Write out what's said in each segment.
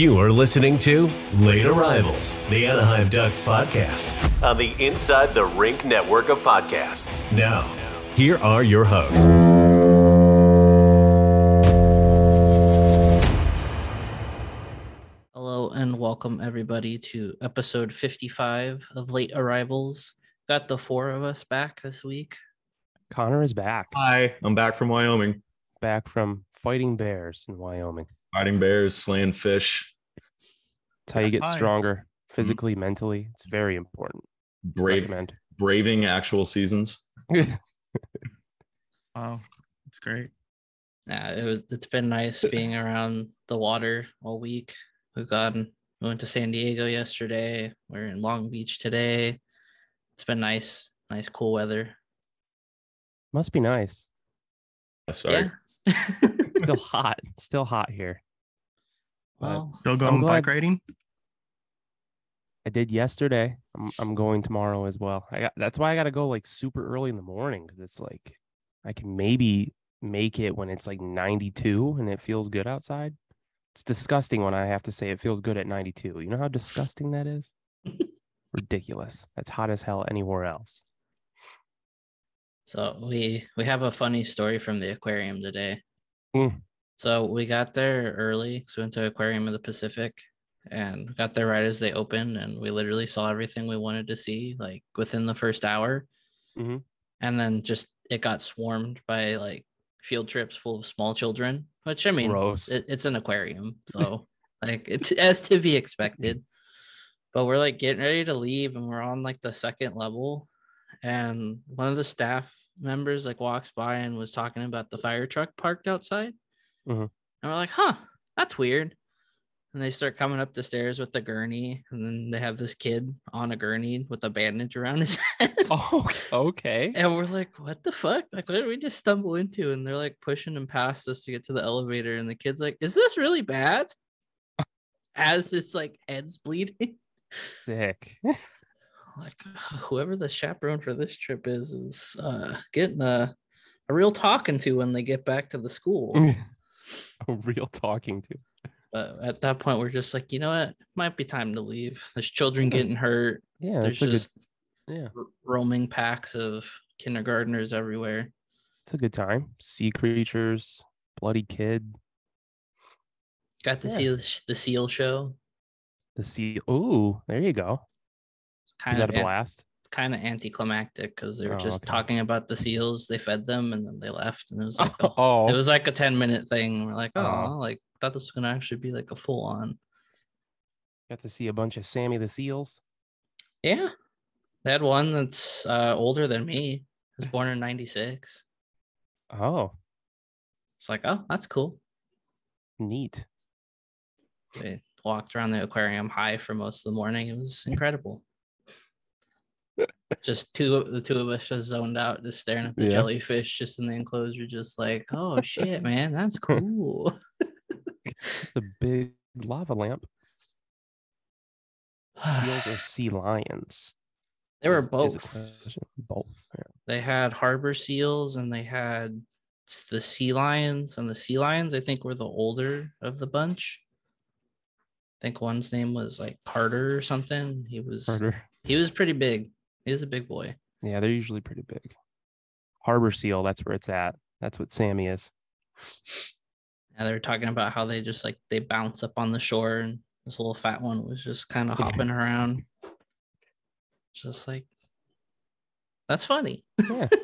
You are listening to Late Arrivals, the Anaheim Ducks podcast on the Inside the Rink network of podcasts. Now, here are your hosts. Hello and welcome everybody to episode 55 of Late Arrivals. Got the four of us back this week. Connor is back. Hi, I'm back from Wyoming. Back from fighting bears in Wyoming. Fighting bears, slaying fish, It's how you get stronger mm-hmm. physically, mentally. It's very important. brave, Recommend. braving actual seasons. Wow, it's great. Yeah, it was it's been nice being around the water all week. We've gone we went to San Diego yesterday. We're in Long Beach today. It's been nice, nice cool weather. Must be nice. Sorry. Yeah. Still hot. Still hot here. Well, Still I'm going bike glad- riding? I did yesterday. I'm I'm going tomorrow as well. I got that's why I got to go like super early in the morning because it's like I can maybe make it when it's like 92 and it feels good outside. It's disgusting when I have to say it feels good at 92. You know how disgusting that is? Ridiculous. That's hot as hell anywhere else. So we we have a funny story from the aquarium today. Mm. So we got there early because we went to Aquarium of the Pacific and got there right as they opened and we literally saw everything we wanted to see like within the first hour. Mhm. And then just it got swarmed by like field trips full of small children, which I mean it, it's an aquarium. So like it's as to be expected. But we're like getting ready to leave and we're on like the second level and one of the staff members like walks by and was talking about the fire truck parked outside. Mhm. and we're like huh that's weird. And they start coming up the stairs with the gurney and then they have this kid on a gurney with a bandage around his head. Oh, okay. and we're like what the fuck? Like what did we just stumble into? And they're like pushing him past us to get to the elevator and the kid's like is this really bad? As it's like head's bleeding. Sick. Like whoever the chaperone for this trip is is uh getting a, a real talking to when they get back to the school A real talking to. but at that point we're just like you know what might be time to leave there's children getting hurt Yeah, there's a good. just Yeah, r- roaming packs of kindergartners everywhere it's a good time. Sea creatures, bloody kid, got to Yeah. see the, the seal show the sea. Ooh, there you go. Is kind that of a blast? kind of anticlimactic because they were Oh, just okay. talking about the seals they fed them and then they left and it was like a Oh, it was like a 10 minute thing we're like oh Oh. like thought this was gonna actually be like a full on got to see a bunch of Sammy the Seals. Yeah. They had one that's uh, older than me. Was born in 96. Oh, It's like, oh, that's cool. neat. We walked around the aquarium high for most of the morning. It was incredible. Just two of the two of us just zoned out, just staring at the Yeah. jellyfish just in the enclosure, just like, oh shit, man, that's cool. The big lava lamp. Seals or sea lions? they were is- is both. question. Both. yeah. They had harbor seals and they had the sea lions, and the sea lions, I think, were the older of the bunch. I think one's name was like Carter or something. He was Harder. he was pretty big. He was a big boy. Yeah, they're usually pretty big. Harbor seal, that's where it's at. That's what Sammy is. And they were talking about how they just like they bounce up on the shore, and this little fat one was just kind of hopping around, just like that's funny. Yeah.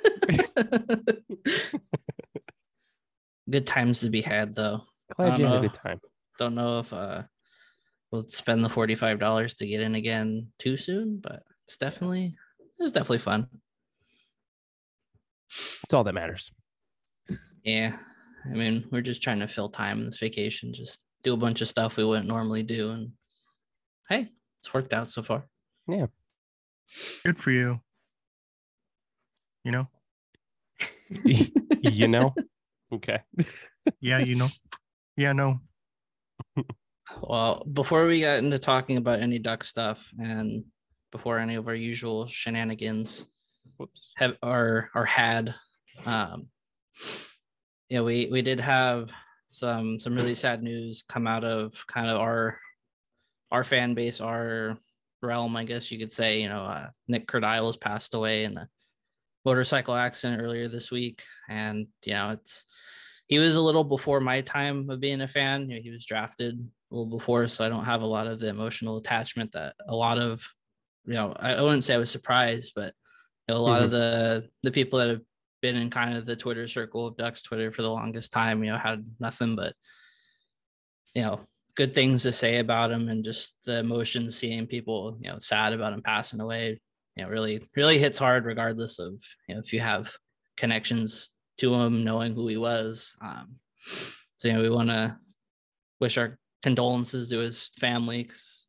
Good times to be had though. Glad you had a good time. Don't know if uh we'll spend the forty five dollars to get in again too soon, but it's definitely it was definitely fun. It's all that matters. Yeah. I mean, we're just trying to fill time in this vacation, just do a bunch of stuff we wouldn't normally do. And hey, it's worked out so far. Yeah. Good for you. You know? you know? Okay. Yeah, you know. Yeah, no. Well, before we got into talking about any duck stuff and before any of our usual shenanigans Whoops. have or or had, um, yeah, we we did have some some really sad news come out of kind of our our fan base, our realm, I guess you could say, you know, uh, Nick Kerdiles passed away in a motorcycle accident earlier this week, and you know, it's he was a little before my time of being a fan. You know, he was drafted a little before, so I don't have a lot of the emotional attachment that a lot of, you know, I, wouldn't say I was surprised, but you know, a lot of the the people that have been in kind of the Twitter circle of Ducks Twitter for the longest time, you know, had nothing but, you know, good things to say about him and just the emotions seeing people, you know, sad about him passing away, you know, really, really hits hard regardless of, you know, if you have connections to him, knowing who he was. Um, so, you know, we want to wish our condolences to his family because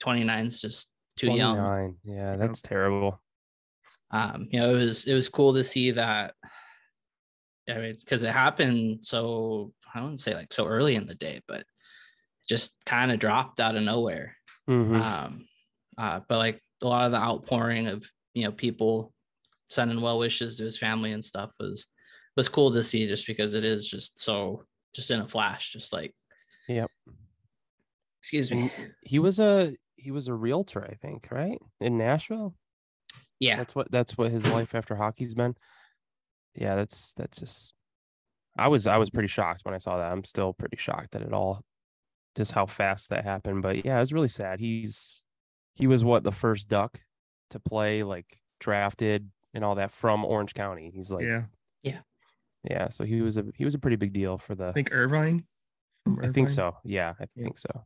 29 is just too young. Yeah, that's terrible. Um, you know, it was it was cool to see that. I mean, because it happened so I wouldn't say like so early in the day, but just kind of dropped out of nowhere. Mhm. Um, uh, but like a lot of the outpouring of you know people sending well wishes to his family and stuff was was cool to see just because it is just so just in a flash, just like Yep. excuse me. he was a he was a realtor, I think, right? In Nashville. Yeah, That's what that's what his life after hockey's been. Yeah, that's that's just I was I was pretty shocked when I saw that. I'm still pretty shocked at it all. Just how fast that happened. But yeah, it was really sad. He's he was what the first duck to play like drafted and all that from Orange County. He's like yeah. yeah, Yeah, so he was a he was a pretty big deal for the I think Irvine. from I think so. Yeah, I Yeah. think so.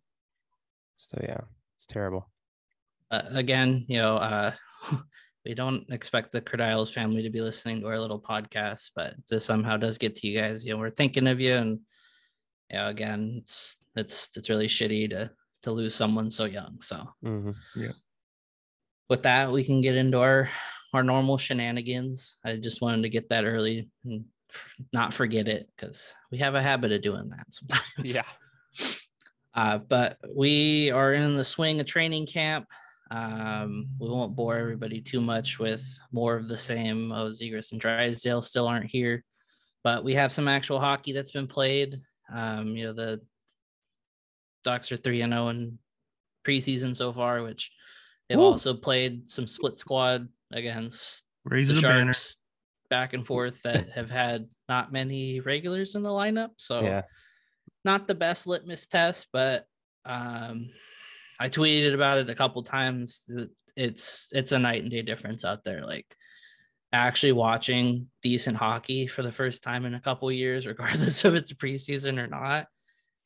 So yeah, it's terrible. uh, again, you know, uh, we don't expect the Kerdiles family to be listening to our little podcast, but this somehow does get to you guys. You know, we're thinking of you, and you know, again, it's it's it's really shitty to to lose someone so young. So hmm with that, we can get into our our normal shenanigans. I just wanted to get that early and not forget it because we have a habit of doing that sometimes. Yeah. Uh, but we are in the swing of training camp. Um, we won't bore everybody too much with more of the same. Oh, Zegras and Drysdale still aren't here, but we have some actual hockey that's been played. Um, you know, the Ducks are 3 0 in preseason so far, which they've Woo. also played some split squad against Raise the the banner. Sharks back and forth that have had not many regulars in the lineup. So, Yeah. Not the best litmus test, but um, I tweeted about it a couple times. It's it's a night and day difference out there. Like actually watching decent hockey for the first time in a couple years, regardless of it's preseason or not,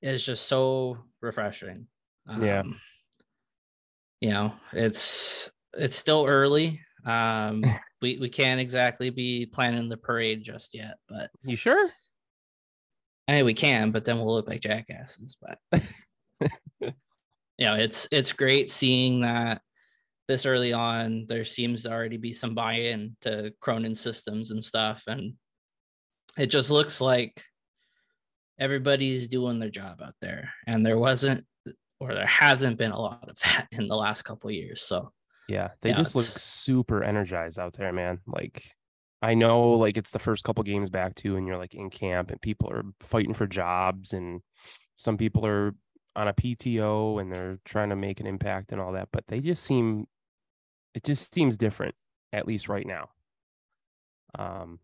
is just so refreshing. Yeah. Um, you know, it's it's still early. Um, we we can't exactly be planning the parade just yet, but You sure? I mean, we can, but then we'll look like jackasses. But you know, it's it's great seeing that this early on. There seems to already be some buy-in to Cronin systems and stuff, and it just looks like everybody's doing their job out there. And there wasn't, or there hasn't been a lot of that in the last couple of years. So Yeah, they Yeah, just look super energized out there, man. Like I know like it's the first couple games back too, and you're like in camp and people are fighting for jobs and some people are on a PTO and they're trying to make an impact and all that, but they just seem it just seems different, at least right now. Um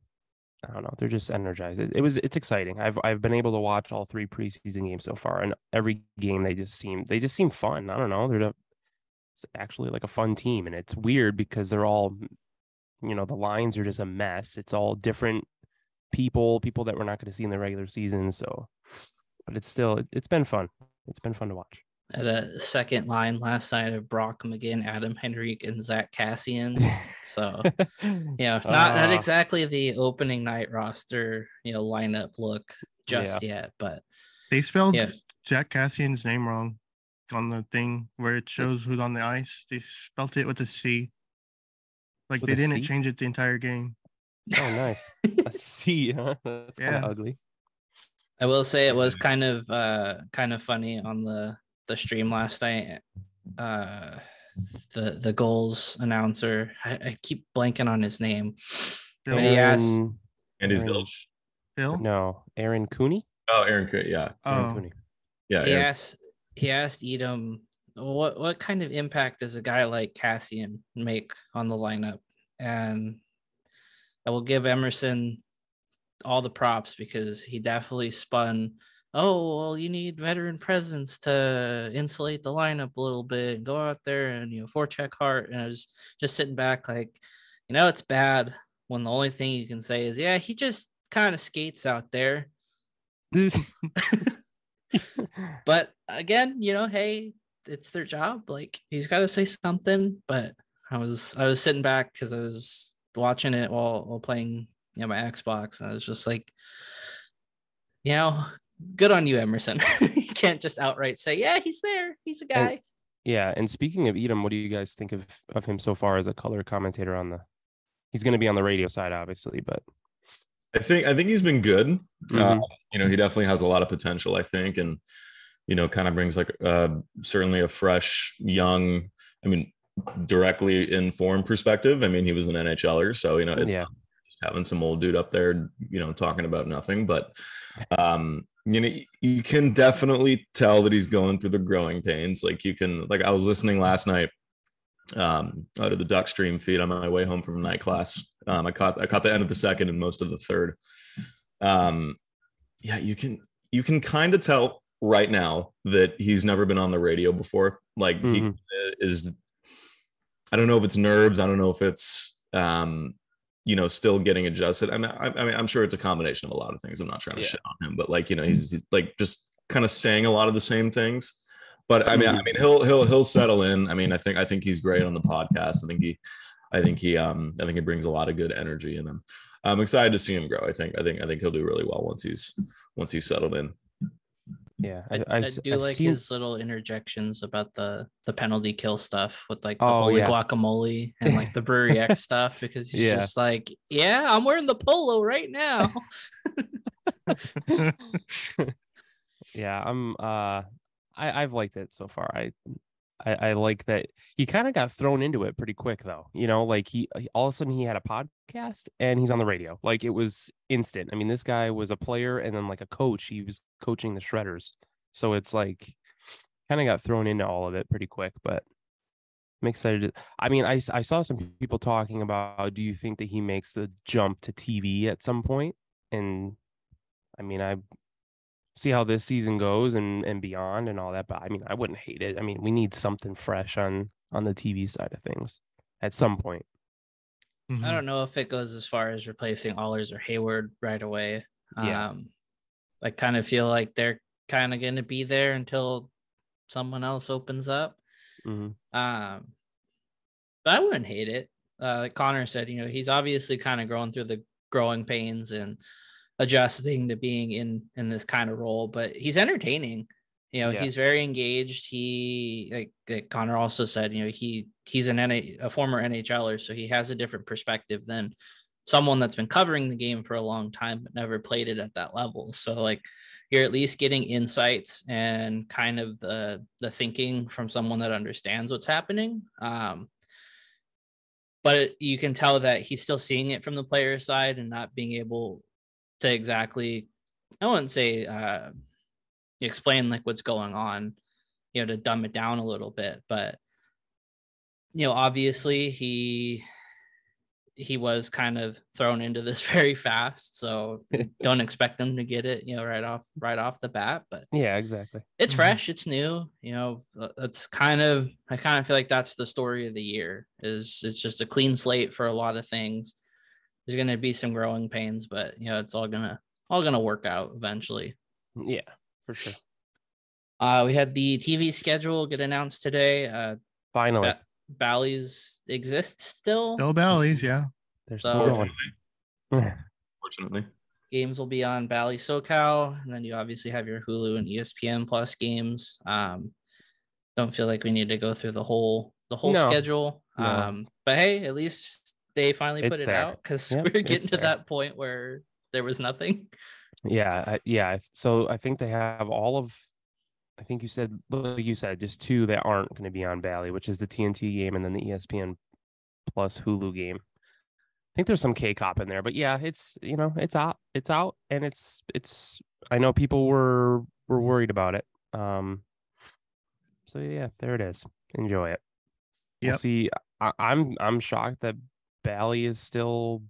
I don't know. They're just energized. It, it was it's exciting. I've I've been able to watch all three preseason games so far, and every game they just seem they just seem fun. I don't know. They're the, it's actually like a fun team, and it's weird because they're all, you know, the lines are just a mess. It's all different people, people that we're not going to see in the regular season. So, but it's still it, it's been fun. It's been fun to watch. at a second line last night of Brock McGinn, Adam Henrique, and Zack Kassian. So Yeah, not not Uh, exactly the opening night roster, you know, lineup look just yet, but They spelled Yeah. Jack Kassian's name wrong on the thing where it shows who's on the ice. They spelt it with a C. Like With they didn't C? change it the entire game. Oh, nice. A C, huh? That's kind Yeah. of ugly. I will say it was kind of uh kind of funny on the the stream last night. Uh the the goals announcer, I, I keep blanking on his name. Bill, But he asked- Aaron- Andy Aaron- Bill? No, Aaron Cooney. Oh, Aaron Cook. Yeah. Aaron Oh, Cooney. Yeah. he Aaron. asked he asked Etem what what kind of impact does a guy like Kassian make on the lineup? And I will give Emerson all the props because he definitely spun. Oh well, you need veteran presence to insulate the lineup a little bit. Go out there and you know forecheck Hart. And I was just sitting back like, you know, it's bad when the only thing you can say is, yeah, he just kind of skates out there. but again, you know, hey, it's their job. Like he's got to say something. But I was I was sitting back because I was watching it while while playing you know my Xbox, and I was just like, you know, good on you, Emerson. you can't just outright say, yeah, he's there. He's a guy. And, yeah, and speaking of Etem, what do you guys think of of him so far as a color commentator on the? He's going to be on the radio side, obviously, but I think I think he's been good. Mhm. Uh, you know, he definitely has a lot of potential. I think, and you know, kind of brings like uh, certainly a fresh, young. I mean, directly informed perspective. I mean, he was an NHLer, so you know, it's Yeah. just having some old dude up there, you know, talking about nothing. But um, you know, you can definitely tell that he's going through the growing pains. Like you can, like I was listening last night um out of the duck stream feed on my way home from night class um i caught i caught the end of the second and most of the third um yeah you can you can kind of tell right now that he's never been on the radio before like he Mhm. is i don't know if it's nerves i don't know if it's um you know still getting adjusted i mean i, I mean i'm sure it's a combination of a lot of things i'm not trying to Yeah. shit on him but like you know he's, he's like just kind of saying a lot of the same things but I mean, I Mhm. mean, he'll he'll he'll settle in. I mean, I think I think he's great on the podcast. I think he, I think he, um, I think he brings a lot of good energy in him. I'm excited to see him grow. I think I think I think he'll do really well once he's once he's settled in. Yeah, I, I, do I've like seen- his little interjections about the the penalty kill stuff with like the Oh, holy yeah. guacamole and like the brewery X stuff because he's Yeah. just like, yeah, I'm wearing the polo right now. yeah i'm uh i i've liked it so far i i, I like that he kind of got thrown into it pretty quick though you know like he all of a sudden he had a podcast and he's on the radio. Like it was instant. I mean this guy was a player and then like a coach. He was coaching the shredders. So it's like kind of got thrown into all of it pretty quick but i'm excited i mean I I saw some people talking about do you think that he makes the jump to tv at some point? And i mean i see how this season goes and and beyond and all that. But I mean, I wouldn't hate it. I mean, we need something fresh on on the TV side of things at some point. Mhm. I don't know if it goes as far as replacing Ahlers or Hayward right away. Yeah. Um, I kind of feel like they're kind of going to be there until someone else opens up. Mhm. Um, but I wouldn't hate it. Uh, like Connor said, you know, he's obviously kind of going through the growing pains and adjusting to being in in this kind of role, but he's entertaining. You know, Yeah. he's very engaged. He like, like Connor also said, you know, he he's an NA, a former NHLer, so he has a different perspective than someone that's been covering the game for a long time but never played it at that level. So like you're at least getting insights and kind of the the thinking from someone that understands what's happening. Um, but you can tell that he's still seeing it from the player side and not being able to exactly I wouldn't say uh explain like what's going on, you know, to dumb it down a little bit, but you know, obviously he he was kind of thrown into this very fast, so don't expect him to get it, you know, right off right off the bat, but Yeah, exactly. it's Mhm. fresh it's new you know uh, that's kind of i kind of feel like that's the story of the year is it's just a clean slate for a lot of things there's going to be some growing pains but you know it's all gonna all gonna work out eventually Yeah, for sure. uh we had the tv schedule get announced today uh Finally, Ba- bally's exists still Still Bally's, yeah. they're So- still going. Fortunately, games will be on Bally SoCal, and then you obviously have your Hulu and ESPN Plus games. Um, don't feel like we need to go through the whole the whole No, schedule. no. Um, but hey, at least they finally put It's it there. out because Yep, we're getting to there. that point where there was nothing. Yeah, I- yeah. So I think they have all of. I think you said, like you said, just two that aren't going to be on Bally, which is the TNT game and then the ESPN Plus Hulu game. I think there's some KCOP in there, but yeah, it's you know it's out, it's out, and it's it's. I know people were were worried about it. Um, so yeah, there it is. Enjoy it. We'll see. I, I'm I'm shocked that Bally is still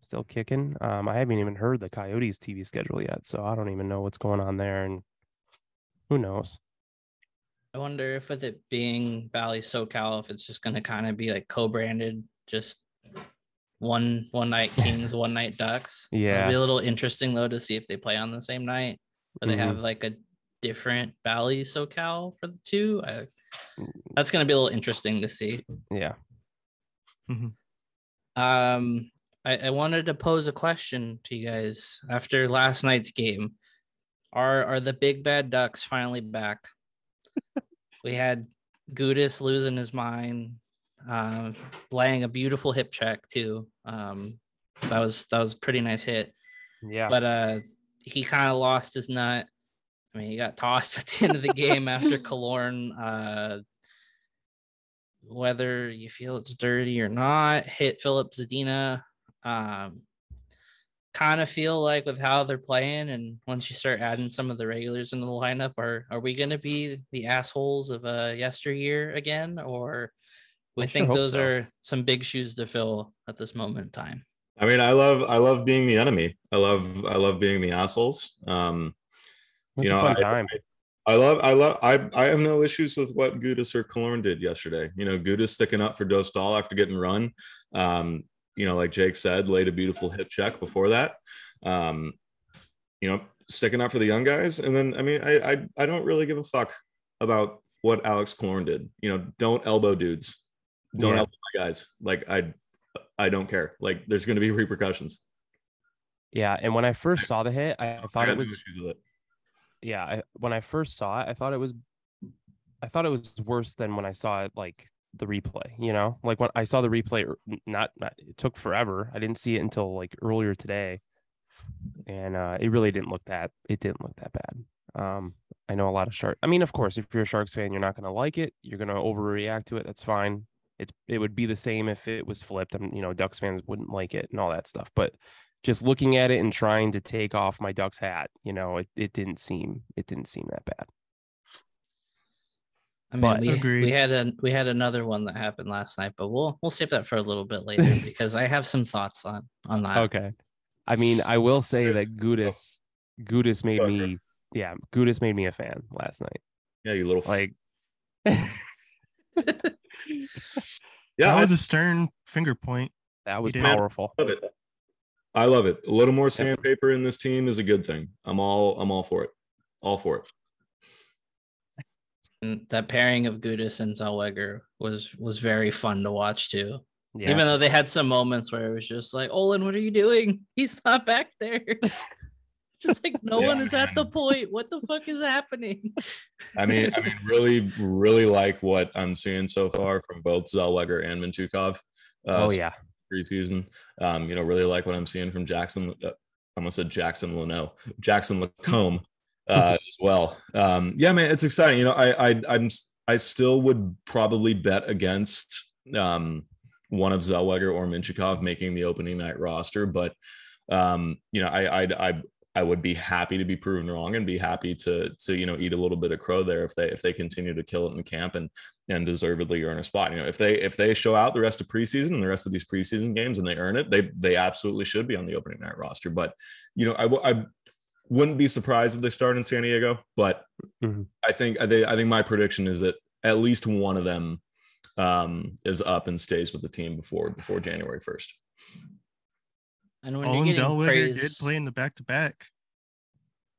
still kicking. Um, I haven't even heard the Coyotes TV schedule yet, so I don't even know what's going on there, and who knows. I wonder if with it being Bally SoCal, if it's just gonna kind of be like co-branded, just one one night Kings, one night Ducks. Yeah, It'll Yeah. be a little interesting though to see if they play on the same night or they Mhm. have like a different Bally SoCal for the two. I, Mm. that's gonna be a little interesting to see. Yeah. Um, I, I wanted to pose a question to you guys after last night's game. Are are the big bad ducks finally back? we had Gudas losing his mind, um, laying a beautiful hip check too. Um, that was that was a pretty nice hit, Yeah. but uh, he kind of lost his nut. I mean, he got tossed at the end of the game after Killorn uh, whether you feel it's dirty or not, hit Filip Zadina. Um, kind of feel like with how they're playing, and once you start adding some of the regulars into the lineup, are are we going to be the assholes of uh, yesteryear again, or we I think hope those so. are some big shoes to fill at this moment in time? I mean, I love I love being the enemy. I love I love being the assholes. Um, it was you a know, fun I- time. I love, I love, I, I have no issues with what Gudas or Killorn did yesterday. You know, Gudas sticking up for Dostal after getting run. Um, you know, like Jake said, laid a beautiful hip check before that. Um, you know, sticking up for the young guys. And then, I mean, I, I, I don't really give a fuck about what Alex Killorn did. You know, don't elbow dudes. Don't Yeah. elbow my guys. Like I, I don't care. Like there's going to be repercussions. Yeah. And when I first saw the hit, I, I I thought it was it. Yeah I, when i first saw it i thought it was i thought it was worse than when i saw it like the replay you know? Like when i saw the replay er, not, not it took forever. I didn't see it until like earlier today. And uh it really didn't look that it didn't look that bad. Um i know a lot of shark i mean of course if you're a sharks fan you're not going to like it. You're going to overreact to it that's fine. It's it would be the same if it was flipped. And you know ducks fans wouldn't like it and all that stuff. But just looking at it and trying to take off my ducks hat you know it, it didn't seem it didn't seem that bad I mean, But- we, we had a we had another one that happened last night, but we'll we'll save that for a little bit later because I have some thoughts on on that. okay i mean i will say Yes. that gudas gudas made Go, me Chris. yeah gudas made me a fan last night Yeah, you little like yeah. that was a stern finger point. that was powerful love it. I love it. A little more sandpaper in this team is a good thing. I'm all I'm all for it. All for it. And that pairing of Gudas and Zellweger was was very fun to watch too. yeah Even though they had some moments where it was just like, Olen, what are you doing? He's not back there. just like no Yeah, one is at the point. What the fuck is happening? I mean, I mean, really, really like what I'm seeing so far from both Zellweger and Mintyukov. Uh, oh yeah preseason. Um, you know, really like what I'm seeing from Jackson. Uh, I almost said Jackson Leno, Jackson LaCombe uh, as well. Um, yeah, man, it's exciting. You know, I, I, I'm, I still would probably bet against um, one of Zellweger or Mintyukov making the opening night roster, but um, you know, I, I, I, I would be happy to be proven wrong and be happy to, to you know, eat a little bit of crow there if they, if they continue to kill it in camp and and deservedly earn a spot. You know, if they if they show out the rest of preseason and the rest of these preseason games and they earn it, they they absolutely should be on the opening night roster. But you know, I I wouldn't be surprised if they start in San Diego. But Mhm. I think I think I think my prediction is that at least one of them um, is up and stays with the team before before January first. And when Olen you're getting Zellweger did play in the back to back.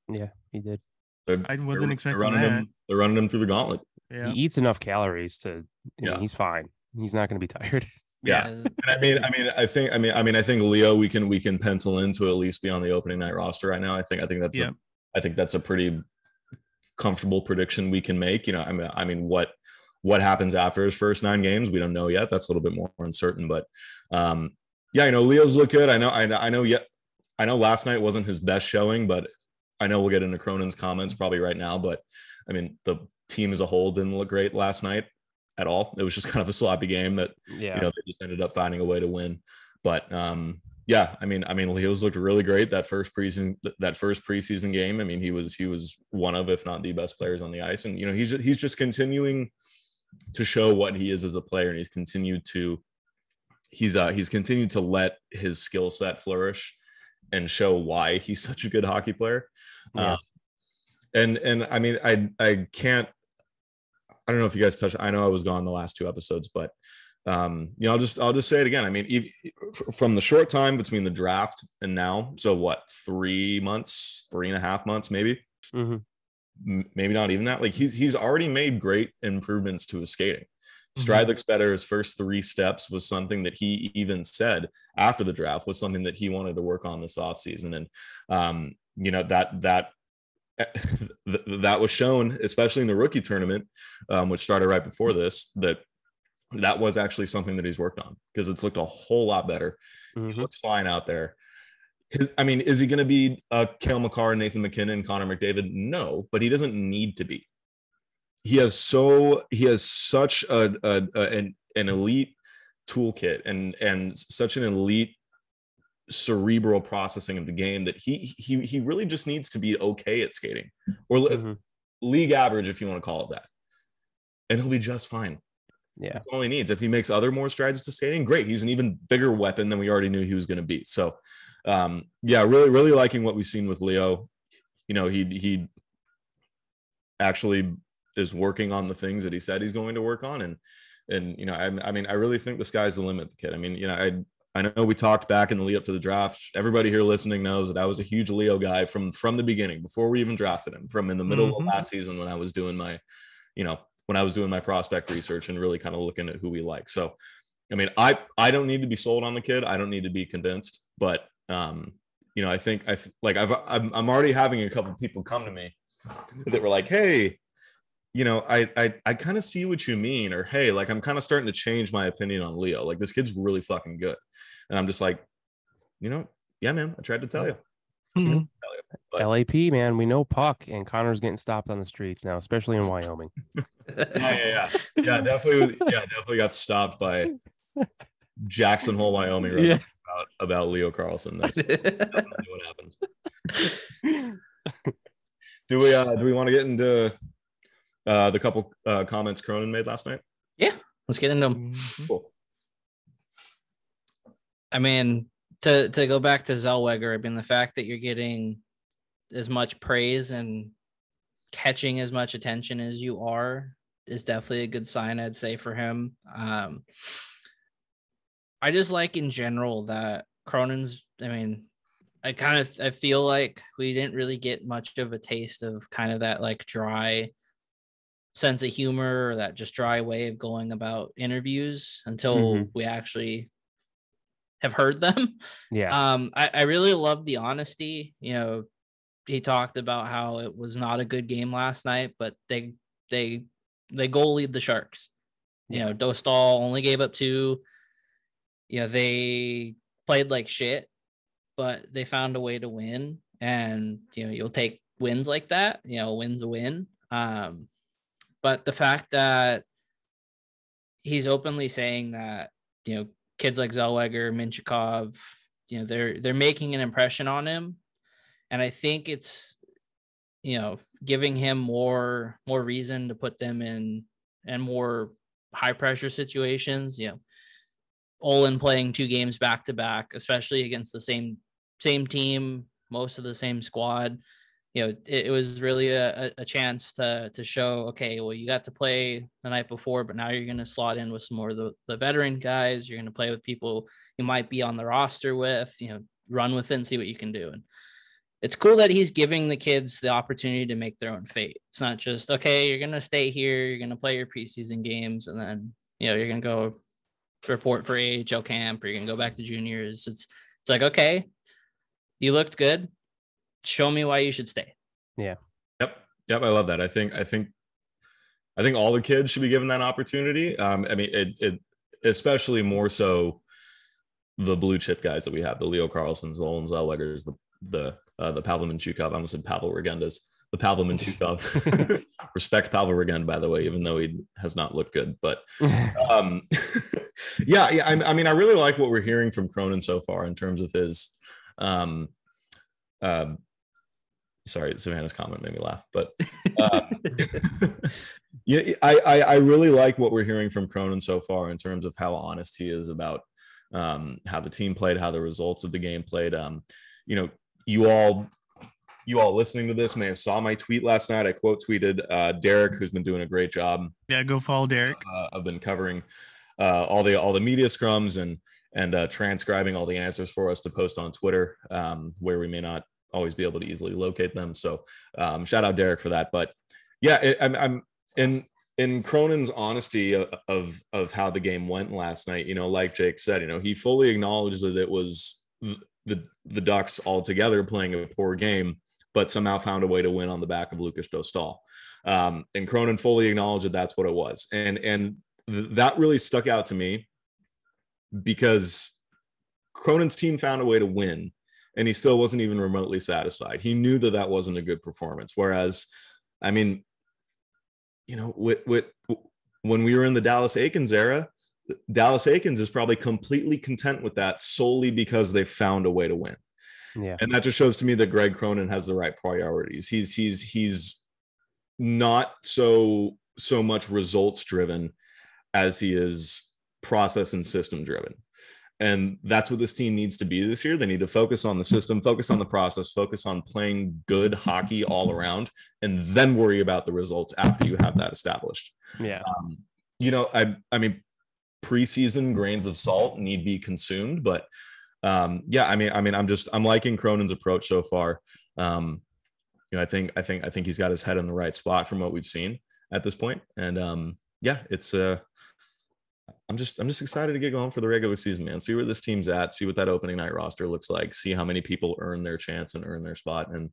yeah he did I wasn't expecting running that. Them, they're running them through the gauntlet. Yeah. he eats enough calories to you know, Yeah. he's fine he's not going to be tired Yeah. And I mean, I mean, I think, I mean, I mean, I think Leo, we can we can pencil in to at least be on the opening night roster right now. I think, I think that's, Yeah. a, I think that's a pretty comfortable prediction we can make. You know, I mean, I mean, what what happens after his first nine games, we don't know yet. That's a little bit more uncertain, but um, yeah, I know, Leo's look good. I know, I know, I know. Yet, I know last night wasn't his best showing, but I know we'll get into Cronin's comments probably right now. But I mean, the team as a whole didn't look great last night at all. It was just kind of a sloppy game that yeah you know they just ended up finding a way to win but um yeah, I mean, I mean, Leo's looked really great that first preseason that first preseason game. I mean, he was he was one of, if not the best players on the ice, and you know, he's just, he's just continuing to show what he is as a player, and he's continued to he's uh he's continued to let his skill set flourish and show why he's such a good hockey player. Yeah. Um, and and I mean, I I can't. I don't know if you guys touched. I know I was gone the last two episodes, but um, you know, I'll just I'll just say it again. I mean, from the short time between the draft and now, so what, three months, three and a half months, maybe, Mhm. M- maybe not even that. Like he's he's already made great improvements to his skating. Mhm. Stride looks better. His first three steps was something that he even said after the draft was something that he wanted to work on this offseason. And um, you know, that that that was shown, especially in the rookie tournament, um, which started right before this, that that was actually something that he's worked on because it's looked a whole lot better. He Mhm. looks fine out there. His, I mean, is he going to be uh, Cale Makar, Nathan MacKinnon, Connor McDavid? No, but he doesn't need to be. He has so he has such a, a, a an, an elite toolkit and and such an elite cerebral processing of the game that he he he really just needs to be okay at skating or Mhm. league average if you want to call it that. And he'll be just fine. Yeah. that's all he needs. If he makes other more strides to skating great. He's an even bigger weapon than we already knew he was going to be. So um yeah really really liking what we've seen with leo. You know he he actually is working on the things that he said he's going to work on and and you know I, I mean i really think the sky's the limit the kid. I mean you know i i know we talked back in the lead up to the draft. Everybody here listening knows that i was a huge leo guy from from the beginning before we even drafted him from in the middle Mhm. of last season when i was doing my you know when i was doing my prospect research and really kind of looking at who we like. So i mean i i don't need to be sold on the kid. I don't need to be convinced but um you know i think i like i've i'm, I'm already having a couple people come to me that were like hey you know, I I, I kind of see what you mean, or hey, like I'm kind of starting to change my opinion on Leo. Like this kid's really fucking good, and I'm just like, you know, yeah, man, I tried to tell you. Mhm. But- LAP, man, we know puck, and Connor's getting stopped on the streets now, especially in Wyoming. Yeah, yeah, yeah, yeah, definitely, yeah, definitely got stopped by Jackson Hole, Wyoming, Yeah. about about Leo Carlsson. That's definitely what happened. Do we uh do we want to get into uh the couple uh comments Cronin made last night? Yeah, let's get into them. Cool. I mean, to to go back to Zellweger, I mean, the fact that you're getting as much praise and catching as much attention as you are is definitely a good sign, I'd say, for him. Um, I just like in general that Cronin's. I mean, I kind of I feel like we didn't really get much of a taste of kind of that like dry sense of humor or that just dry way of going about interviews until Mhm. we actually have heard them. Yeah. Um, I, I really love the honesty. You know, he talked about how it was not a good game last night, but they they they goalied the Sharks. You know, Dostal only gave up two. You know, they played like shit, but they found a way to win. And you know, you'll take wins like that. You know, wins a win. Um, but the fact that he's openly saying that you know kids like Zellweger, Mintyukov, you know, they're they're making an impression on him. And I think it's you know, giving him more more reason to put them in and more high pressure situations, you know. Olen playing two games back to back, especially against the same same team, most of the same squad. You know, it, it was really a, a- chance to to show, okay, well, you got to play the night before, but now you're going to slot in with some more of the, the veteran guys. You're going to play with people you might be on the roster with, you know, run with it and see what you can do. And it's cool that he's giving the kids the opportunity to make their own fate. It's not just, okay, you're going to stay here, you're going to play your preseason games, and then, you know, you're going to go report for AHL camp or you're going to go back to juniors. It's, it's like, okay, you looked good. Show me why you should stay. Yeah. Yep. Yep. I love that. I think, I think, I think all the kids should be given that opportunity. Um, I mean, it, it, especially more so the blue chip guys that we have, the Leo Carlssons, the Olen Zellwegers, the, the, uh, the Pavel Mintyukov, I almost said Pavel Regendas, the Pavel Mintyukov. Respect Pavel again, by the way, even though he has not looked good. But um, yeah, yeah. I, I, mean, I really like what we're hearing from Cronin so far in terms of his. Um, uh, sorry, Savannah's comment made me laugh, but um, yeah, I, I, I really like what we're hearing from Cronin so far in terms of how honest he is about um, how the team played, how the results of the game played. Um, you know, you all you all listening to this may have saw my tweet last night. I quote tweeted uh, Derek, who's been doing a great job. Yeah, go follow Derek. Uh, I've been covering uh, all the all the media scrums and and uh, transcribing all the answers for us to post on Twitter, um, where we may not always be able to easily locate them. So um, shout out Derek for that. But yeah, it, I'm, I'm in in Cronin's honesty of, of of how the game went last night. You know, like Jake said, you know, he fully acknowledged that it was the the Ducks altogether playing a poor game but somehow found a way to win on the back of Lukas Dostal. Um, and Cronin fully acknowledged that that's what it was. And, and th- that really stuck out to me because Cronin's team found a way to win and he still wasn't even remotely satisfied. He knew that that wasn't a good performance. Whereas, I mean, you know, with, with, when we were in the Dallas Eakins era, Dallas Eakins is probably completely content with that solely because they found a way to win. Yeah. And that just shows to me that Greg Cronin has the right priorities. He's he's he's not so so much results driven as he is process and system driven. And that's what this team needs to be this year. They need to focus on the system, focus on the process, focus on playing good hockey all around, and then worry about the results after you have that established. Yeah. Um, you know, I I mean, preseason grains of salt need be consumed, but um, yeah, I mean, I mean, I'm just I'm liking Cronin's approach so far. Um, you know, I think I think I think he's got his head in the right spot from what we've seen at this point, and um, yeah, it's uh, I'm just I'm just excited to get going for the regular season, man. See where this team's at, see what that opening night roster looks like, see how many people earn their chance and earn their spot, and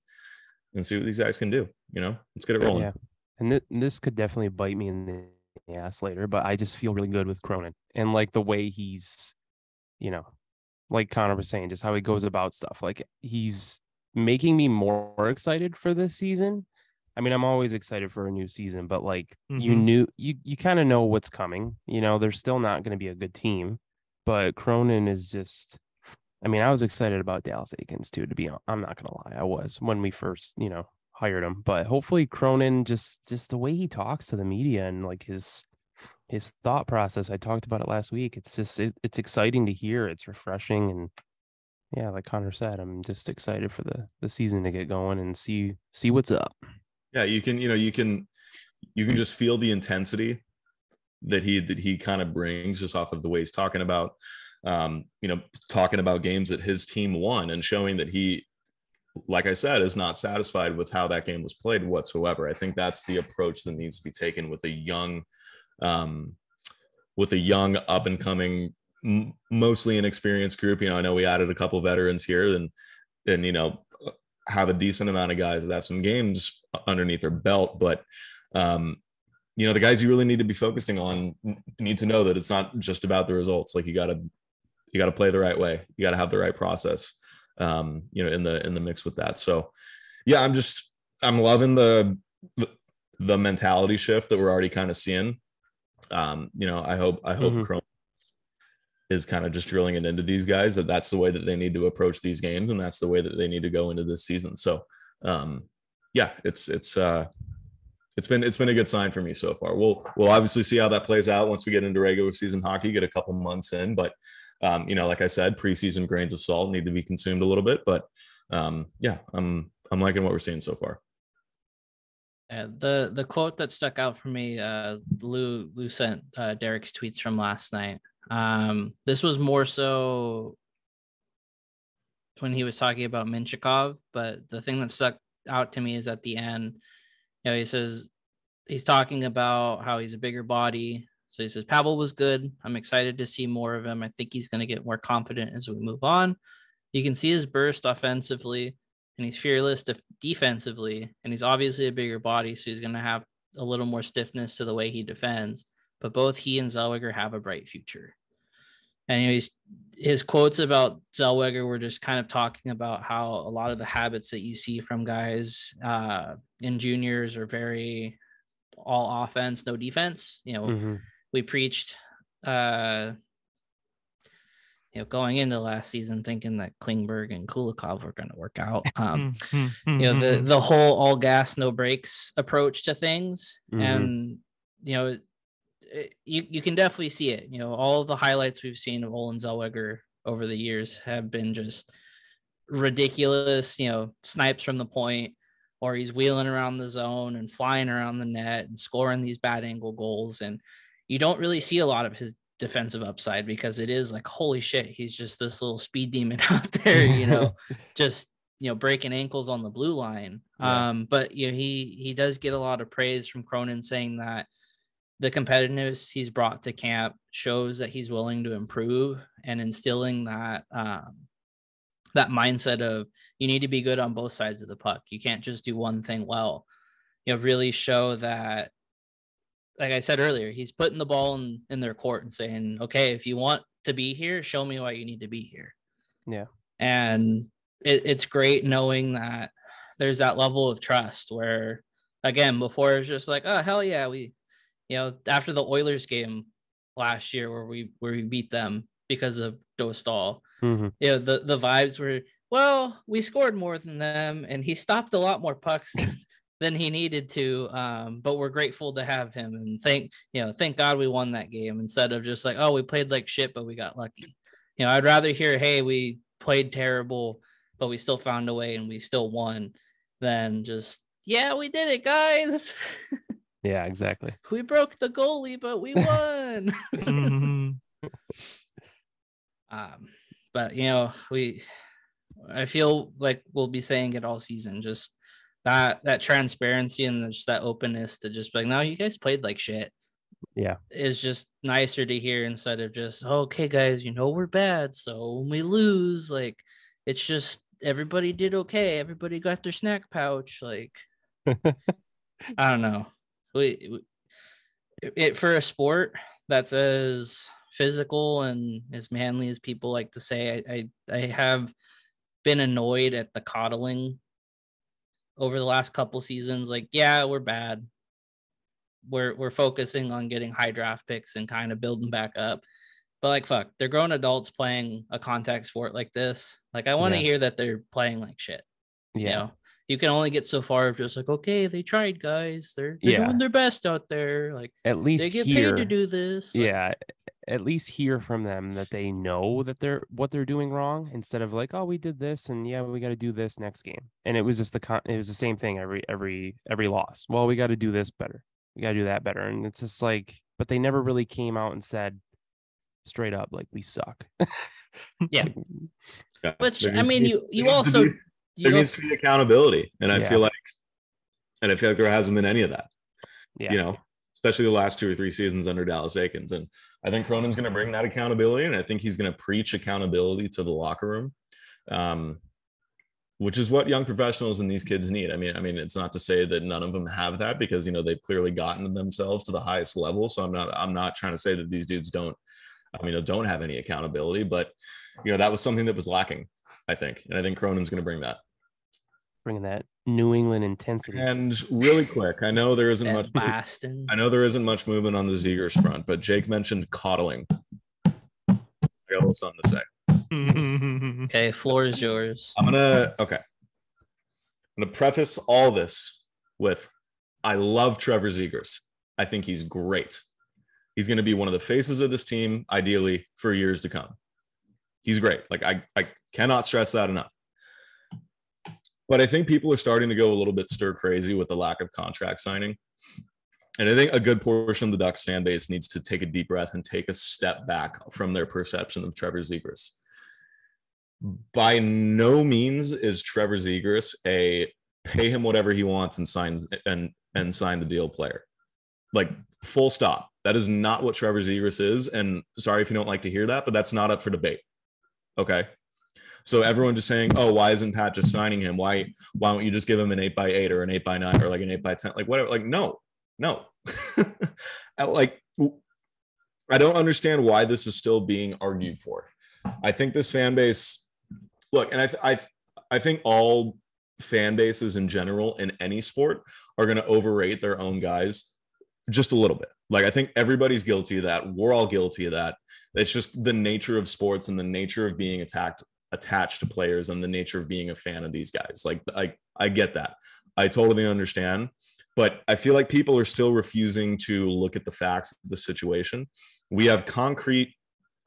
and see what these guys can do. You know, let's get it rolling. Yeah, and th- this could definitely bite me in the ass later, but I just feel really good with Cronin and like the way he's, you know, like Connor was saying, just how he goes about stuff. Like he's making me more excited for this season. I mean, I'm always excited for a new season, but like mm-hmm. you knew you you kind of know what's coming. You know, they're still not going to be a good team, but Cronin is just I mean, I was excited about Dallas Eakins too, to be I'm not gonna lie. I was when we first, you know, hired him. But hopefully Cronin just just the way he talks to the media and like his his thought process. I talked about it last week. It's just it, it's exciting to hear. It's refreshing and yeah, like Connor said, I'm just excited for the the season to get going and see see what's up. Yeah, you can you know you can you can just feel the intensity that he that he kind of brings just off of the way he's talking about um you know talking about games that his team won and showing that he like I said, is not satisfied with how that game was played whatsoever. I think that's the approach that needs to be taken with a young um, with a young up and coming mostly inexperienced group you know i know we added a couple veterans here and and you know have a decent amount of guys that have some games underneath their belt but um you know the guys you really need to be focusing on need to know that it's not just about the results. Like you got to you got to play the right way. You got to have the right process um you know in the in the mix with that. So yeah i'm just i'm loving the the mentality shift that we're already kind of seeing. Um, you know, I hope I hope mm-hmm. Is kind of just drilling it into these guys that that's the way that they need to approach these games and that's the way that they need to go into this season. So, um, yeah, it's it's uh, it's been it's been a good sign for me so far. We'll we'll obviously see how that plays out once we get into regular season hockey, get a couple months in, but um, you know, like I said, preseason grains of salt need to be consumed a little bit, but um, yeah, I'm I'm liking what we're seeing so far. Yeah, the the quote that stuck out for me, uh, Lou Lou sent uh, Derek's tweets from last night. Um, this was more so when he was talking about Mintyukov, but the thing that stuck out to me is at the end, you know, he says he's talking about how he's a bigger body. So he says Pavel was good. I'm excited to see more of him. I think he's going to get more confident as we move on. You can see his burst offensively and he's fearless def- defensively, and he's obviously a bigger body, so he's going to have a little more stiffness to the way he defends. But both he and Zellweger have a bright future. And you know, he's his quotes about Zellweger were just kind of talking about how a lot of the habits that you see from guys uh, in juniors are very all offense, no defense. You know, Mhm. we preached, uh, you know, going into last season thinking that Klingberg and Kulikov were going to work out. Um, Mm, mm, you know, the mm, the whole all gas no breaks approach to things, Mhm. and you know, you you can definitely see it. You know, all of the highlights we've seen of Olen Zellweger over the years have been just ridiculous. You know, snipes from the point, or he's wheeling around the zone and flying around the net and scoring these bad angle goals, and you don't really see a lot of his defensive upside because it is like holy shit he's just this little speed demon out there you know just you know breaking ankles on the blue line Yeah. um but you know he he does get a lot of praise from cronin saying that the competitiveness he's brought to camp shows that he's willing to improve and instilling that um that mindset of you need to be good on both sides of the puck. You can't just do one thing well. You know really show that like i said earlier he's putting the ball in in their court and saying okay if you want to be here show me why you need to be here. Yeah. and it, it's great knowing that there's that level of trust where again before it's just like oh hell yeah we you know after the oilers game last year where we where we beat them because of dostal Mhm. you know the the vibes were well we scored more than them and he stopped a lot more pucks than, than he needed to um but we're grateful to have him and thank you know thank god we won that game instead of just like oh we played like shit but we got lucky you know i'd rather hear hey we played terrible but we still found a way and we still won than just yeah we did it guys Yeah, exactly. we broke the goalie but we won mhm. um but you know we i feel like we'll be saying it all season just that that transparency and just that openness to just be like no you guys played like shit Yeah. is just nicer to hear instead of just okay guys you know we're bad so when we lose like it's just everybody did okay everybody got their snack pouch like i don't know we, it for a sport that's as physical and as manly as people like to say i i, I have been annoyed at the coddling over the last couple seasons. Like yeah we're bad. We're we're focusing on getting high draft picks and kind of building back up. But like fuck they're grown adults playing a contact sport like this. Like i want to Yeah. hear that they're playing like shit Yeah. you know you can only get so far of just like okay they tried guys they're, they're Yeah. doing their best out there like At least they get here, paid to do this like, yeah, at least hear from them that they know that they're what they're doing wrong instead of like, oh, we did this and yeah, we got to do this next game. And it was just the con- it was the same thing every every every loss. Well, we got to do this better. We got to do that better. And it's just like, but they never really came out and said straight up like we suck. Yeah. Like, Yeah. which i mean you you also be- you there needs to be accountability, and I Yeah. feel like, and I feel like there hasn't been any of that. yeah. You know, especially the last two or three seasons under Dallas Eakins, and I think Cronin's going to bring that accountability, and I think he's going to preach accountability to the locker room. Um, which is what young professionals and these kids need. I mean, I mean, it's not to say that none of them have that because you know they've clearly gotten themselves to the highest level. So I'm not I'm not trying to say that these dudes don't, I mean, don't have any accountability, but you know that was something that was lacking, I think, and I think Cronin's going to bring that. bringing that New England intensity. And really quick, I know there isn't much. Boston. I know there isn't much movement on the Zegras front, but Jake mentioned coddling. I got a little something to say. Okay, floor is yours. I'm gonna okay. I'm gonna preface all this with I love Trevor Zegras. I think he's great. He's gonna be one of the faces of this team, ideally, for years to come. He's great. Like I, I cannot stress that enough. But I think people are starting to go a little bit stir crazy with the lack of contract signing. And I think a good portion of the Ducks fan base needs to take a deep breath and take a step back from their perception of Trevor Zegras by no means is Trevor Zegras a pay him whatever he wants and signs and and sign the deal player. Like full stop. That is not what Trevor Zegras is. And sorry if you don't like to hear that, but that's not up for debate. Okay. So everyone just saying, oh, why isn't Pat just signing him? Why why don't you just give him an eight by eight or an eight by nine or like an eight by ten? Like whatever. Like no, no. like I don't understand why this is still being argued for. I think this fan base, look, and I, th- I, th- I think all fan bases in general in any sport are going to overrate their own guys just a little bit. Like I think everybody's guilty of that. We're all guilty of that. It's just the nature of sports and the nature of being attacked attached to players and the nature of being a fan of these guys. Like I I get that. I totally understand. But I feel like people are still refusing to look at the facts of the situation. We have concrete,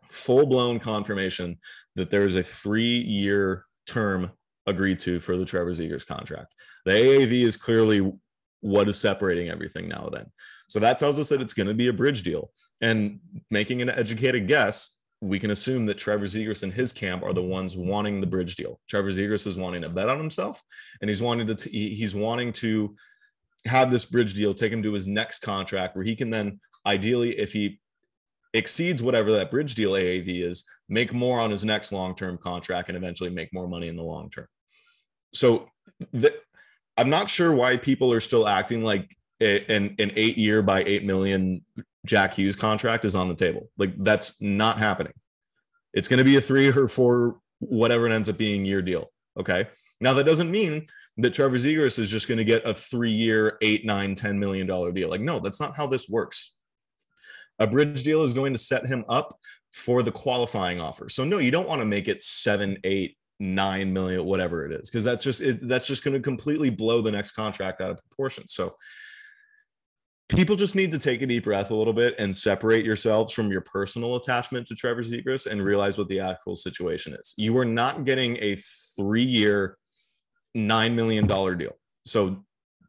full blown confirmation that there's a three year term agreed to for the Trevor Zegras contract. The AAV is clearly what is separating everything now then. So that tells us that it's going to be a bridge deal. And making an educated guess, we can assume that Trevor Zegras and his camp are the ones wanting the bridge deal. Trevor Zegras is wanting to bet on himself, and he's wanting to t- he's wanting to have this bridge deal take him to his next contract, where he can then ideally, if he exceeds whatever that bridge deal AAV is, make more on his next long term contract and eventually make more money in the long term. So I'm not sure why people are still acting like an, an eight year by eight million Jack Hughes contract is on the table. Like that's not happening. It's going to be a three or four, whatever it ends up being year deal. Okay. Now that doesn't mean that Trevor Zegras is just going to get a three year, eight, nine, ten million dollar deal. Like, no, that's not how this works. A bridge deal is going to set him up for the qualifying offer. So no, you don't want to make it seven, eight, nine million, whatever it is, because that's just it, that's just going to completely blow the next contract out of proportion. So people just need to take a deep breath a little bit and separate yourselves from your personal attachment to Trevor Zegras and realize what the actual situation is. You are not getting a three-year, nine million dollar deal. So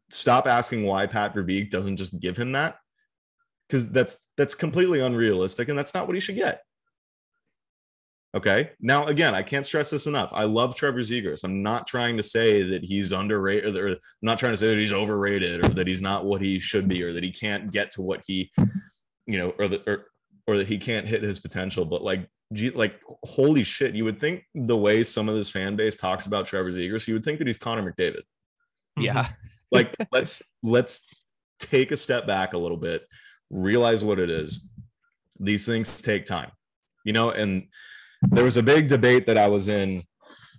stop asking why Pat Verbeek doesn't just give him that, because that's that's completely unrealistic and that's not what he should get. Okay. Now, again, I can't stress this enough. I love Trevor Zegras. I'm not trying to say that he's underrated or I'm not trying to say that he's overrated or that he's not what he should be or that he can't get to what he, you know, or that, or, or that he can't hit his potential. But like, gee, like, holy shit, you would think the way some of this fan base talks about Trevor Zegras, you would think that he's Connor McDavid. Yeah. Mm-hmm. like, let's, let's take a step back a little bit, realize what it is. These things take time, you know, and, there was a big debate that I was in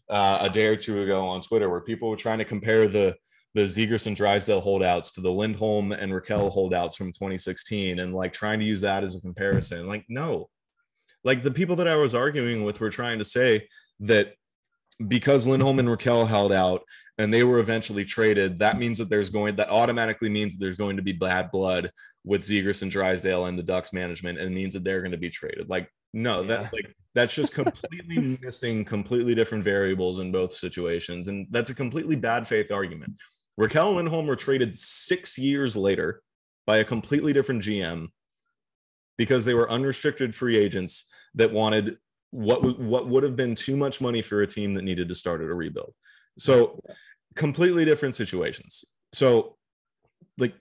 uh, a day or two ago on Twitter where people were trying to compare the the and Drysdale holdouts to the Lindholm and Rakell holdouts from 2016 and like trying to use that as a comparison. Like, no, like the people that I was arguing with were trying to say that because Lindholm and Rakell held out and they were eventually traded, that means that there's going that automatically means that there's going to be bad blood with Zegras and Drysdale and the Ducks management, and means that they're going to be traded. Like, no, yeah. that like that's just completely missing completely different variables in both situations, and that's a completely bad faith argument. And Lindholm were traded six years later by a completely different GM because they were unrestricted free agents that wanted what what would have been too much money for a team that needed to start at a rebuild. So completely different situations. So like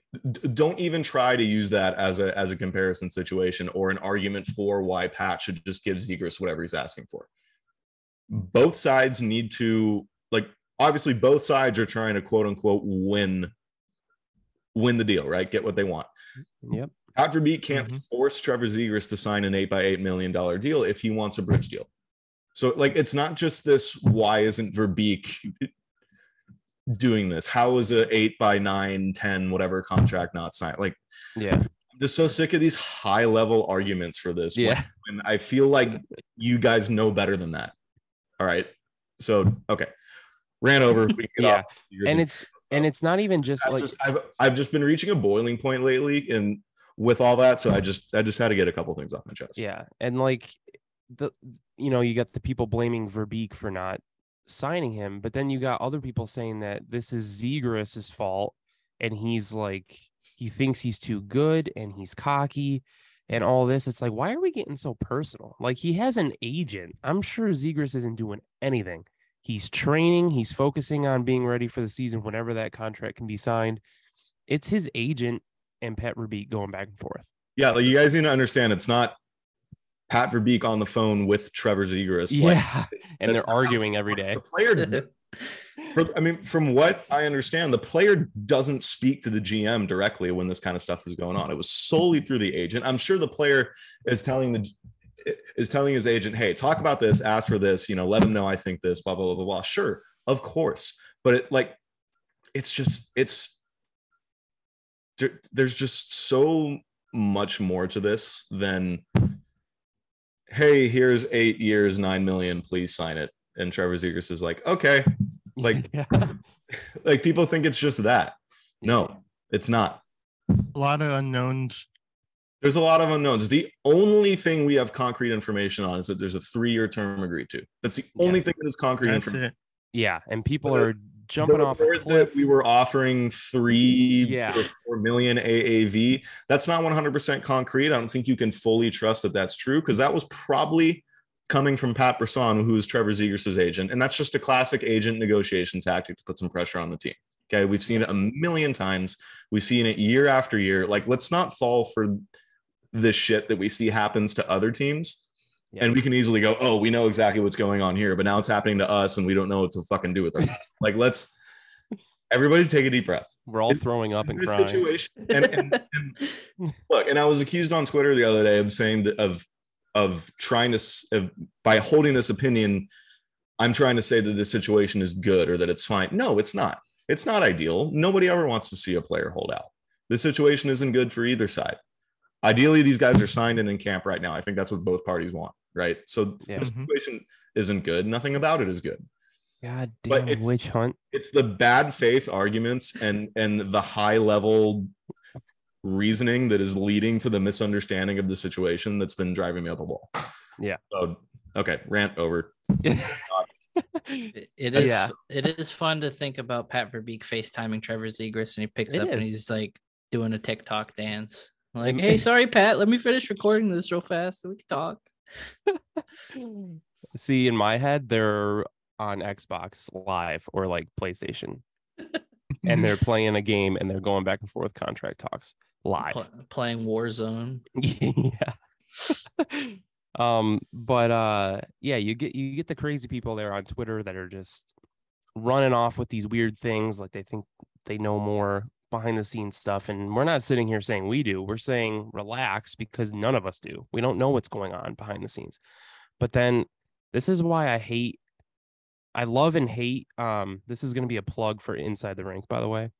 don't even try to use that as a as a comparison situation or an argument for why Pat should just give Zegras whatever he's asking for. Both sides need to like obviously both sides are trying to quote unquote win win the deal, right? Get what they want. Yep. Pat Verbeek can't mm-hmm. force Trevor Zegras to sign an eight by eight million dollar deal if he wants a bridge deal. So like it's not just this why isn't Verbeek doing this? How is a eight by nine, 10, whatever contract not signed? Like, yeah, I'm just so sick of these high level arguments for this. Yeah. And I feel like you guys know better than that. All right. So, okay. Ran over. yeah. And it's, and it's not even just I've like just, I've, I've just been reaching a boiling point lately and with all that. So I just, I just had to get a couple things off my chest. Yeah. And like the, you know, you got the people blaming Verbeek for not signing him, but then you got other people saying that this is Zegras's fault, and he's like he thinks he's too good and he's cocky and all this. It's like, why are we getting so personal? Like he has an agent. I'm sure Zegras isn't doing anything. He's training, he's focusing on being ready for the season whenever that contract can be signed. It's his agent and Pat Verbeek going back and forth. Yeah, like you guys need to understand it's not Pat Verbeek on the phone with Trevor Zegras. Yeah, like, and they're arguing every day. The player, For, I mean, from what I understand, the player doesn't speak to the GM directly when this kind of stuff is going on. It was solely through the agent. I'm sure the player is telling the is telling his agent, "Hey, talk about this, ask for this, you know, let him know I think this, blah blah blah blah." blah. Sure, of course, but it like it's just it's there, there's just so much more to this than hey here's eight years nine million please sign it and trevor zegras is like okay like Yeah. like people think it's just that no it's not A lot of unknowns. there's a lot of unknowns the only thing we have concrete information on is that there's a three-year term agreed to that's the Yeah. only thing that is concrete That's information it. yeah, and people The- uh, are jumping off a cliff. we were offering three Yeah. or four million AAV. That's not 100% concrete. I don't think you can fully trust that that's true because that was probably coming from Pat Brisson, who is Trevor Zegras' agent, and that's just a classic agent negotiation tactic to put some pressure on the team. Okay, we've seen it a million times. We've seen it year after year. Like, let's not fall for this shit that we see happens to other teams. Yeah. And we can easily go, oh, we know exactly what's going on here, but now it's happening to us and we don't know what to fucking do with ourselves. like, let's everybody take a deep breath. We're all It- throwing up and This crying. situation, and, and, and look, and I was accused on Twitter the other day of saying that of of trying to of, by holding this opinion, I'm trying to say that this situation is good or that it's fine. No, it's not. It's not ideal. Nobody ever wants to see a player hold out. The situation isn't good for either side. Ideally, these guys are signed and in camp right now. I think that's what both parties want, right? So Yeah. the situation isn't good. Nothing about it is good. God But damn it's- witch hunt. It's the bad faith arguments and and the high level reasoning that is leading to the misunderstanding of the situation that's been driving me up a wall. Yeah. So okay, rant over. It it Uh, is yeah. it is fun to think about Pat Verbeek FaceTiming Trevor Zegras and he picks It up and he's like doing a TikTok dance. Like, Mm. hey, sorry, Pat, let me finish recording this real fast so we can talk. See, in my head, they're on Xbox Live or like PlayStation, and they're playing a game and they're going back and forth contract talks live. Pl- playing Warzone. yeah. um, but uh, yeah, you get you get the crazy people there on Twitter that are just running off with these weird things, like they think they know more behind the scenes stuff. And we're not sitting here saying we do. We're saying relax because none of us do. We don't know what's going on behind the scenes. But then this is why I hate. I love and hate. Um, this is going to be a plug for Inside the Rink, by the way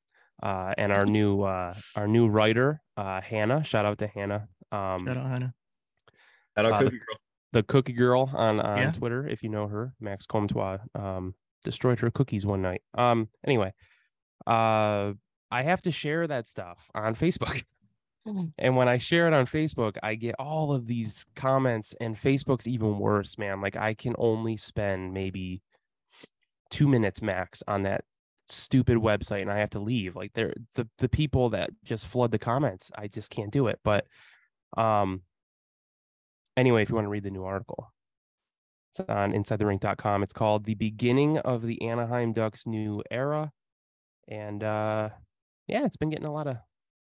uh, and our new uh, our new writer uh, Hannah. Shout out to Hannah, um, Shout out, Hannah. Shout out Uh, the- Cookie Girl. the Cookie Girl on on Yeah. Twitter. If you know her, Max Comtois um, destroyed her cookies one night. Um, anyway, uh, I have to share that stuff on Facebook. And when I share it on Facebook, I get all of these comments, and Facebook's even worse, man. Like I can only spend maybe two minutes max on that stupid website, and I have to leave. Like they're the the people that just flood the comments. I just can't do it. But um, anyway, if you want to read the new article, it's on InsideTheRink.com. It's called "The Beginning of the Anaheim Ducks New Era," and uh, yeah, it's been getting a lot of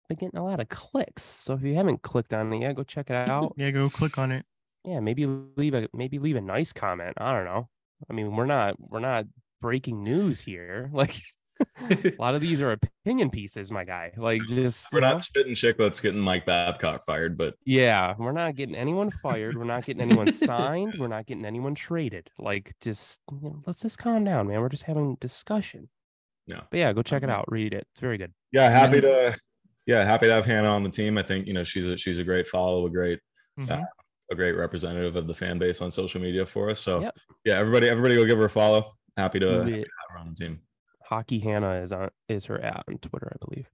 been getting a lot of clicks. So if you haven't clicked on it yet, go check it out. Yeah, go click on it. yeah, maybe leave a maybe leave a nice comment. I don't know. I mean, we're not we're not breaking news here. Like a lot of these are opinion pieces, my guy. Like just We're you know? not spitting Chiclets getting Mike Babcock fired, but Yeah, we're not getting anyone fired. We're not getting anyone signed. We're not getting anyone traded. Like, just you know, let's just calm down, man. We're just having discussion. No. But yeah, go check it Mhm. out. Read it. It's very good. Yeah, happy to yeah, happy to have Hannah on the team. I think you know she's a she's a great follow, a great Mhm. a great representative of the fan base on social media for us. So Yep. yeah, everybody everybody go give her a follow. Happy to, happy to have her on the team. Hockey Hannah is on is her at on Twitter, I believe.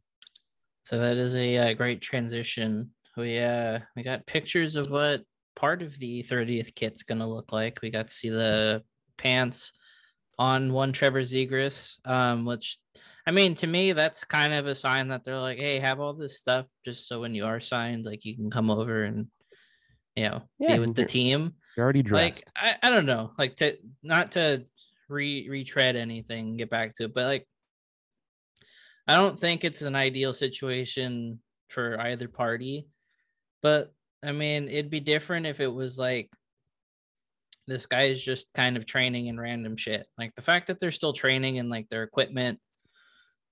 So that is a uh, great transition. We uh we got pictures of what part of the 30th kit's gonna look like. We got to see the pants on one Trevor Zegras, um, which I mean to me that's kind of a sign that they're like, hey, have all this stuff just so when you are signed, like you can come over and you know Yeah, be with the team You're already like. I, I don't know like to not to re retread anything get back to it but like i don't think it's an ideal situation for either party but i mean it'd be different if it was like this guy is just kind of training in random shit. Like the fact that they're still training and like their equipment,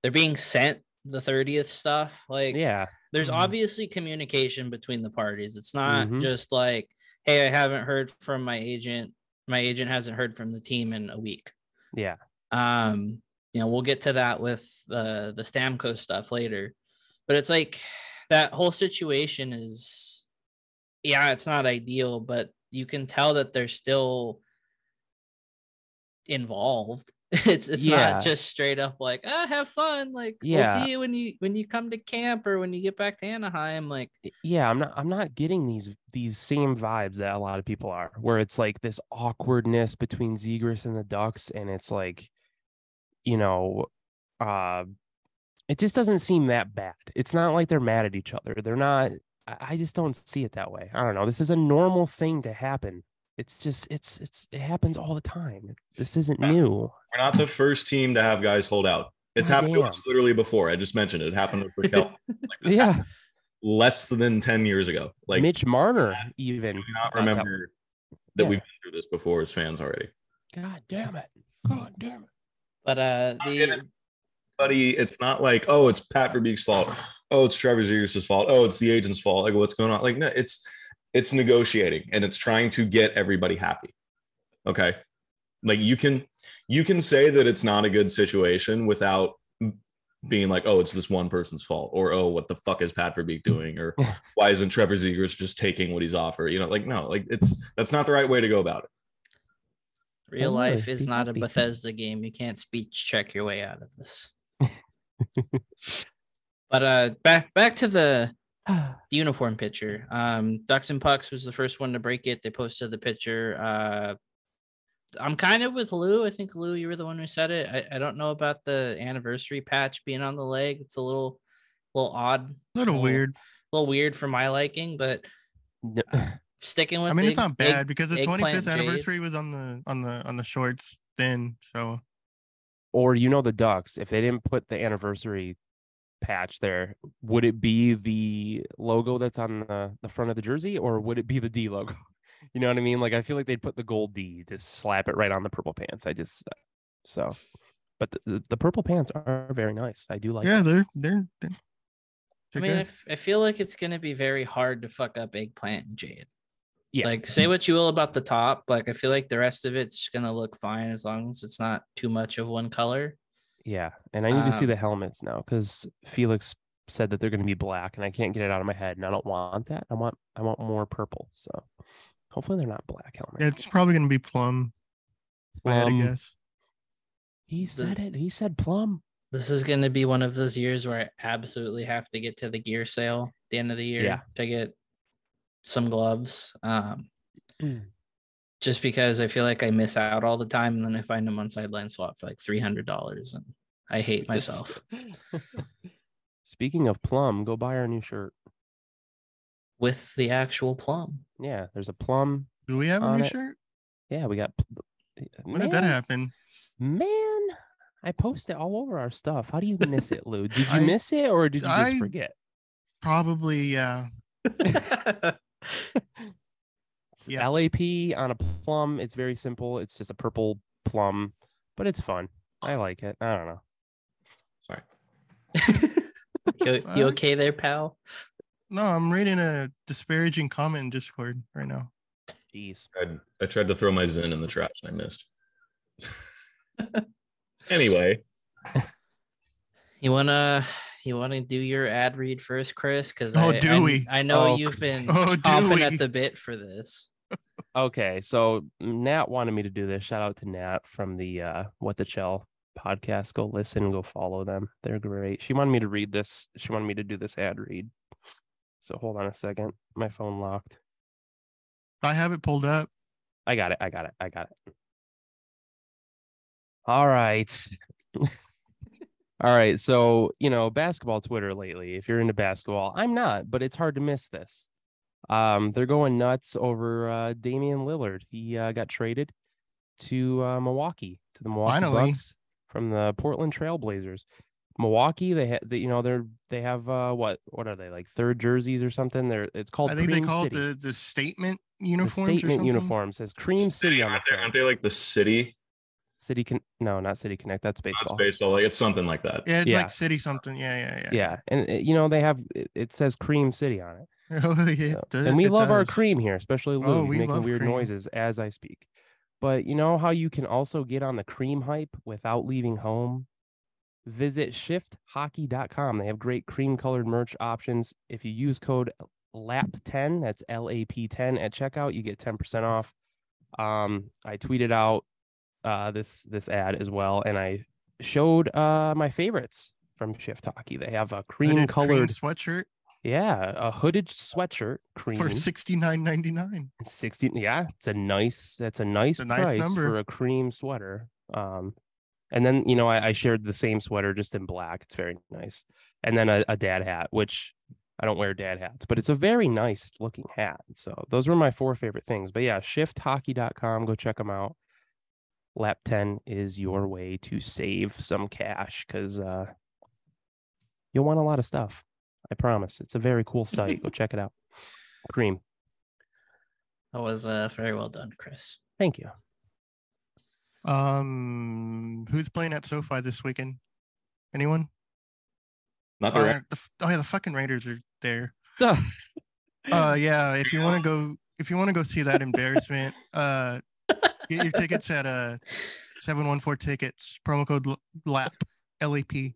they're being sent the 30th stuff. Like, Yeah. there's Mhm. obviously communication between the parties. It's not Mhm. just like, hey, I haven't heard from my agent. My agent hasn't heard from the team in a week. Yeah. Um, you know, we'll get to that with uh, the Stamkos stuff later, but it's like that whole situation is, yeah, it's not ideal, but you can tell that they're still involved. It's it's Yeah. not just straight up like ah have fun like Yeah. we'll see you when you when you come to camp or when you get back to Anaheim like yeah i'm not i'm not getting these these same vibes that a lot of people are where it's like this awkwardness between zegras and the ducks and it's like you know uh it just doesn't seem that bad. It's not like they're mad at each other. They're not i I just don't see it that way. I don't know. This is a normal thing to happen. It's just it's it's it happens all the time. This isn't new We're not the first team to have guys hold out. It's Oh, happened to us literally before. I just mentioned it. It happened with Rakell like this yeah happened less than 10 years ago. Like mitch marner even do not remember that Yeah. we've been through this before as fans already. god damn it god damn it but uh the. Buddy, it's not like, oh, it's Pat Verbeek's fault. Oh, it's Trevor Zegras' fault. Oh, it's the agent's fault. Like, what's going on? Like, no, it's it's negotiating and it's trying to get everybody happy. Okay. Like you can you can say that it's not a good situation without being like, oh, it's this one person's fault, or oh, what the fuck is Pat Verbeek doing, or why isn't Trevor Zegras just taking what he's offered? You know, like no, like it's that's not the right way to go about it. real life is not a. Bethesda game. You can't speech check your way out of this. but uh back back to the the uniform picture. Um, Ducks and Pucks was the first one to break it. They posted the picture. Uh, I'm kind of with Lou. I think Lou, you were the one who said it. I, I don't know about the anniversary patch being on the leg. It's a little, little odd, A little weird. a little weird for my liking. But uh, sticking with, I mean, it's not bad egg- because the eggplant 25th jade. anniversary was on the on the on the shorts then. So or you know the ducks if they didn't put the anniversary patch there would it be the logo that's on the, the front of the jersey or would it be the d logo you know what i mean like i feel like they'd put the gold d to slap it right on the purple pants i just uh, so but the, the, the purple pants are very nice i do like yeah, them. they're they're. they're I they're mean, I, good. f- I feel like it's gonna be very hard to fuck up eggplant and jade. Yeah. Like, say what you will about the top, like I feel like the rest of it's gonna look fine as long as it's not too much of one color. yeah and i need to see Um, the helmets now because felix said that they're going to be black and i can't get it out of my head and i don't want that i want i want more purple so hopefully they're not black helmets Yeah, it's probably gonna be plum. Plum. I had to Plum. guess. he said it he said plum This is gonna be one of those years where I absolutely have to get to the gear sale at the end of the year Yeah. to get some gloves. Um, Mm. just because I feel like I miss out all the time, and then I find them on sideline swap for like three hundred dollars, and I hate Is this- myself. Speaking of plum, go buy our new shirt. with the actual plum. Yeah, there's a plum. Do we have a new it. shirt? Yeah, we got. pl- When did that happen? Man, I post it all over our stuff. How do you miss it, Lou? Did you I- miss it or did you just forget? Probably, yeah. It's Yeah. LAP on a plum. It's very simple. It's just a purple plum, but it's fun. I like it. I don't know. Sorry. you, you okay there, pal? No, I'm reading a disparaging comment in Discord right now. Jeez. I, I tried to throw my Zen in the trash and I missed. anyway, You wanna you wanna do your ad read first, Chris? Because Oh, I, do I, we? I know Oh, you've been oh, chomping we? at the bit for this. Okay, so Nat wanted me to do this. Shout out to Nat from the uh, What the Chell podcast. Go listen, go follow them. They're great. She wanted me to read this. She wanted me to do this ad read. So hold on a second. My phone locked. I have it pulled up. I got it. I got it. I got it. All right. All right. So, you know, basketball Twitter lately, if you're into basketball, I'm not, but it's hard to miss this. Um, they're going nuts over uh Damian Lillard. He uh, got traded to uh, Milwaukee, to the Milwaukee Finally. Bucks from the Portland Trailblazers. Milwaukee, they have, you know, they're they have uh what what are they like third jerseys or something? They're it's called. I think Cream they call City. it the the statement The uniforms. or statement something. uniform says Cream City on the aren't they, front. aren't they like the city? City can no, not City Connect. That's baseball. That's baseball. baseball. Like it's something like that. Yeah, it's Yeah. like city something. Yeah, yeah, yeah. Yeah, and uh, you know they have it, it says Cream City on it. Oh, yeah. So- does- and we it love our cream here, especially Lou. Oh, He's we making love weird cream. noises as I speak. But you know how you can also get on the cream hype without leaving home? Visit shifthockey.com. They have great cream colored merch options. If you use code LAP10, that's L A P 10 at checkout, you get 10% off. Um, I tweeted out uh, this this ad as well, and I showed uh, my favorites from Shift Hockey. They have a cream colored, sweatshirt yeah, a hooded sweatshirt, cream for sixty nine ninety nine. 16 yeah it's a nice that's a nice a nice price number. for a cream sweater um and then you know I, I shared the same sweater just in black. It's very nice. And then a, a dad hat which i don't wear dad hats but it's a very nice looking hat. So those were my four favorite things. But yeah shifthockey.com go check them out. Lap 10 is your way to save some cash because uh you'll want a lot of stuff. I promise. It's a very cool site. Go check it out. Cream That was uh, very well done, Chris. thank you Um, who's playing at SoFi this weekend? Anyone? Not the Uh, right. the oh yeah, the fucking Raiders are there. Uh, yeah. If you want to go, if you want to go see that embarrassment, uh, get your tickets at uh seven one four tickets. Promo code L- LAP L A P.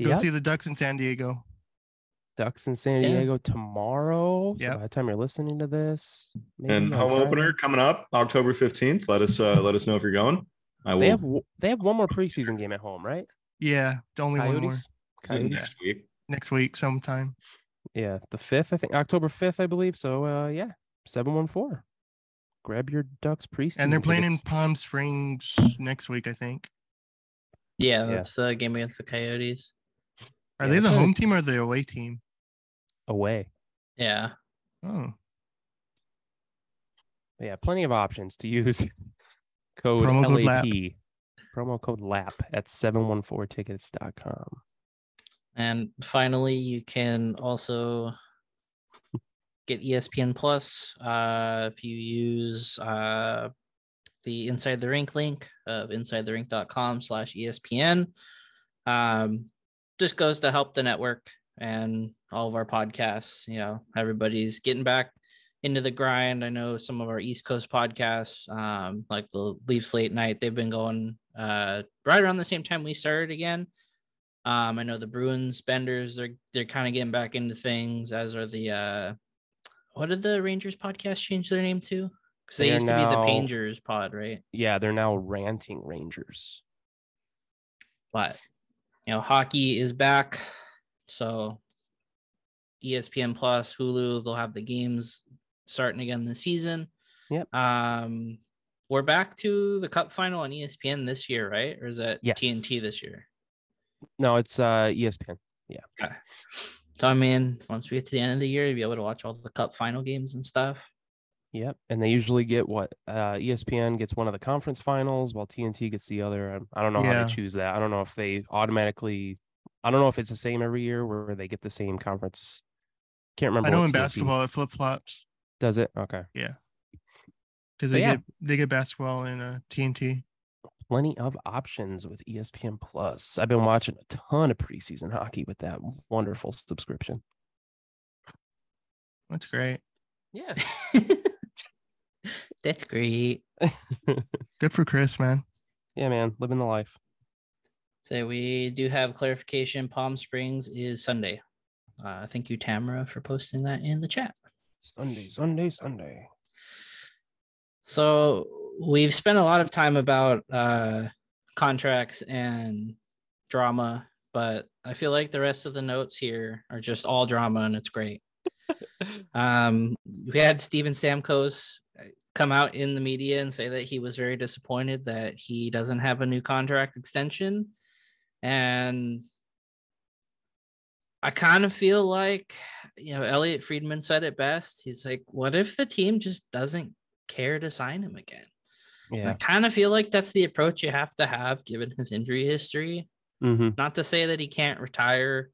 Go Yeah, see the Ducks in San Diego. Ducks in San Yeah. Diego tomorrow. So Yep. by the time you're listening to this, maybe And home Friday. opener coming up October 15th. Let us uh let us know if you're going. I will They have they have one more preseason game at home, right? Yeah, only one more Coyotes. Coyotes? next week. next week sometime. Yeah, the fifth, I think, October fifth, I believe. So, uh, yeah, seven one four. Grab your Ducks preseason. And they're playing in. Palm Springs next week, I think. Yeah, Yeah. that's the game against the Coyotes. Are Yeah, they the home team or the away team? Away. Yeah. Oh, Yeah, plenty of options to use. code Promo code LAP. LAP. Promo code LAP at 714tickets.com. And finally, you can also get ESPN Plus uh, if you use uh, the Inside the Rink link of insidetherink.com slash ESPN. Um, just goes to help the network and all of our podcasts. You know, everybody's getting back into the grind. I know some of our East Coast podcasts, um, like the Leafs Late Night, they've been going uh, right around the same time we started again. Um, I know the Bruins Benders, they're they're kind of getting back into things, as are the uh what did the Rangers podcast change their name to? Because they They're used to be the now- Pangers pod, right? Yeah, they're now ranting Rangers. But you know, hockey is back. So ESPN Plus, Hulu, they'll have the games starting again this season. Yep. Um, we're back to the cup final on ESPN this year, right? Or is that TNT this year? No, it's uh ESPN. Yeah. Okay. So I mean, once we get to the end of the year, you'll be able to watch all the cup final games and stuff. Yep. And they usually get what uh ESPN gets one of the conference finals while TNT gets the other. Um, I don't know how Yeah. they choose that. I don't know if they automatically I don't know if it's the same every year where they get the same conference. Can't remember. I know in TNT basketball it flip flops does it. Okay. Yeah. Because they yeah. get they get basketball in uh, TNT. Plenty of options with ESPN Plus. I've been watching a ton of preseason hockey with that wonderful subscription. That's great. Yeah. That's great. Good for Chris, man. yeah, man. Living the life. So we do have clarification. Palm Springs is Sunday. Uh, thank you, Tamara, for posting that in the chat. Sunday, Sunday, Sunday. So we've spent a lot of time about uh, contracts and drama, but I feel like the rest of the notes here are just all drama, and it's great. um, we had Steven Stamkos uh, come out in the media and say that he was very disappointed that he doesn't have a new contract extension, and I kind of feel like you know Elliotte Friedman said it best. He's like, "What if the team just doesn't care to sign him again?" And I kind of feel like that's the approach you have to have given his injury history. hmm Not to say that he can't retire,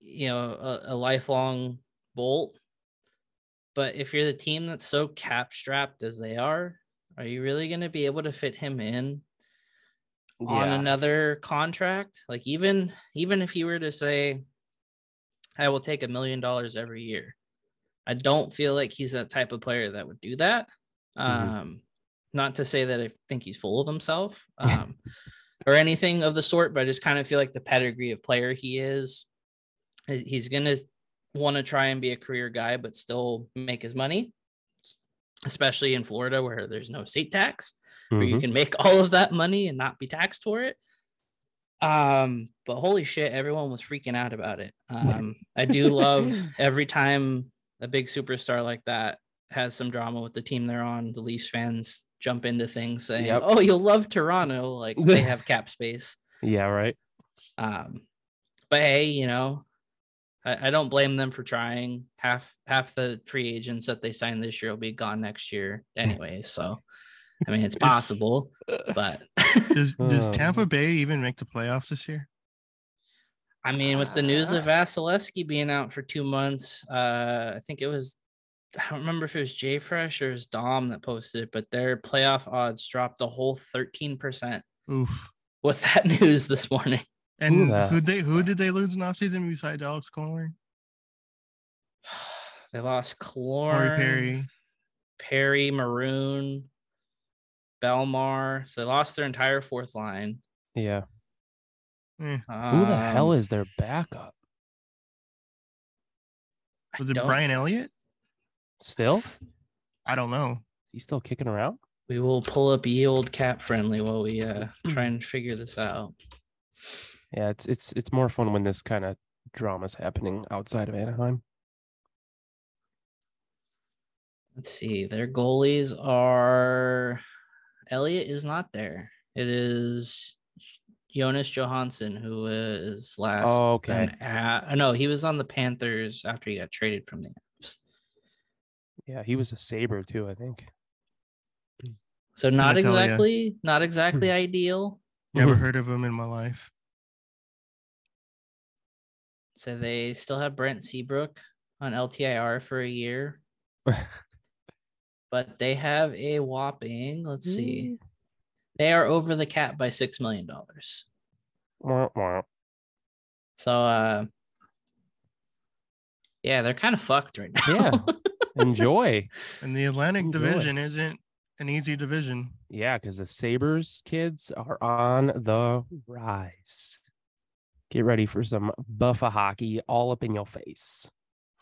you know, a, a lifelong bolt. But if you're the team that's so cap strapped as they are, are you really going to be able to fit him in on Yeah. another contract? Like even even if you were to say, I will take a million dollars every year, I don't feel like he's that type of player that would do that. Mhm. Um, not to say that I think he's full of himself um, or anything of the sort, but I just kind of feel like the pedigree of player he is, he's gonna want to try and be a career guy, but still make his money, especially in Florida where there's no state tax where you Mhm. can make all of that money and not be taxed for it. Um, but holy shit, everyone was freaking out about it. Um, I do love every time a big superstar like that has some drama with the team they're on, the Leafs fans jump into things saying, Yep. Oh, you'll love Toronto, like they have cap space. Yeah, right. Um, but hey, you know, I, I don't blame them for trying. Half half the free agents that they signed this year will be gone next year anyway. So I mean it's possible, but Does does. Tampa Bay even make the playoffs this year? I mean, with the news of Ah. Vasilevskiy being out for two months, uh, I think it was I don't remember if it was JFresh or it was Dom that posted it, but their playoff odds dropped a whole 13% Oof. with that news this morning. And who they who did they lose in offseason besides Alex Killorn? They lost Corey Killorn, Perry. Perry, Maroon, Bellemare. So they lost their entire fourth line. Yeah. Eh, Who the hell Um, is their backup? Was it Brian Elliott? Still? I don't know. He's still kicking around? We will pull up ye old cap friendly while we uh, try and figure this out. Yeah, it's it's it's more fun when this kind of drama's happening outside of Anaheim. Let's see. Their goalies are Elliot is not there. It is Jonas Johansson who is last. Oh, okay. done At, no, he was on the Panthers after he got traded from the Avs. Yeah, he was a saber too, I think. So not I tell exactly, not Hmm. exactly ideal. Never Mhm. heard of him in my life. So they still have Brent Seabrook on LTIR for a year, but they have a whopping. Let's see. They are over the cap by six million dollars. Wah, wah. So uh yeah, they're kind of fucked right now. Yeah. Enjoy. And the Atlantic Enjoy. Division isn't an easy division. Yeah, because the Sabres kids are on the rise. Get ready for some buffa hockey all up in your face.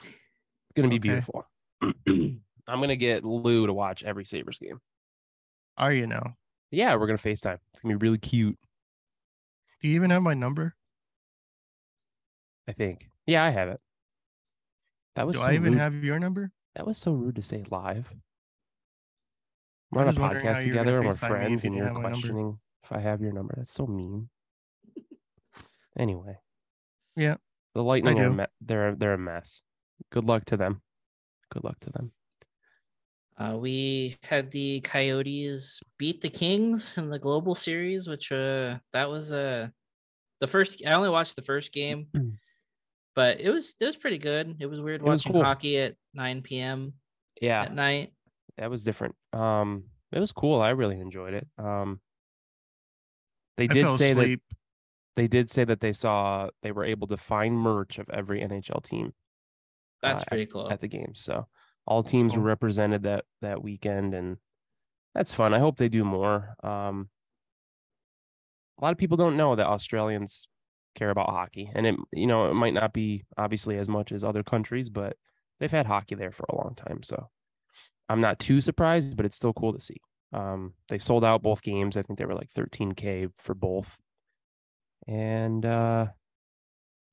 It's gonna be Okay. beautiful. I'm gonna get Lou to watch every Sabres game. Are you now? Yeah, we're gonna FaceTime. It's gonna be really cute, Do you even have my number? I think. Yeah, I have it. That was Do so I even rude. have your number? that was so rude to say live. We're on a just wondering how podcast you were gonna together and we're FaceTime me if friends and you're number. questioning if I have your number. That's so mean. Anyway. Yeah, The lightning are they're they're a mess. Good luck to them. Good luck to them. Uh, we had the Coyotes beat the Kings in the Global Series, which uh that was uh the first. I only watched the first game, Mm. but it was it was pretty good. It was weird It was watching cool. hockey at 9 p.m. Yeah, at night. that was different. Um, it was cool. I really enjoyed it. Um, they I did fell say that they did say that they saw they were able to find merch of every NHL team That's uh, pretty cool. at the game. So all teams were represented that that weekend, and that's fun. I hope they do more. Um, a lot of people don't know that Australians care about hockey, and it you know it might not be obviously as much as other countries, but they've had hockey there for a long time. So I'm not too surprised, but it's still cool to see. Um, they sold out both games. I think they were like 13k for both, and uh,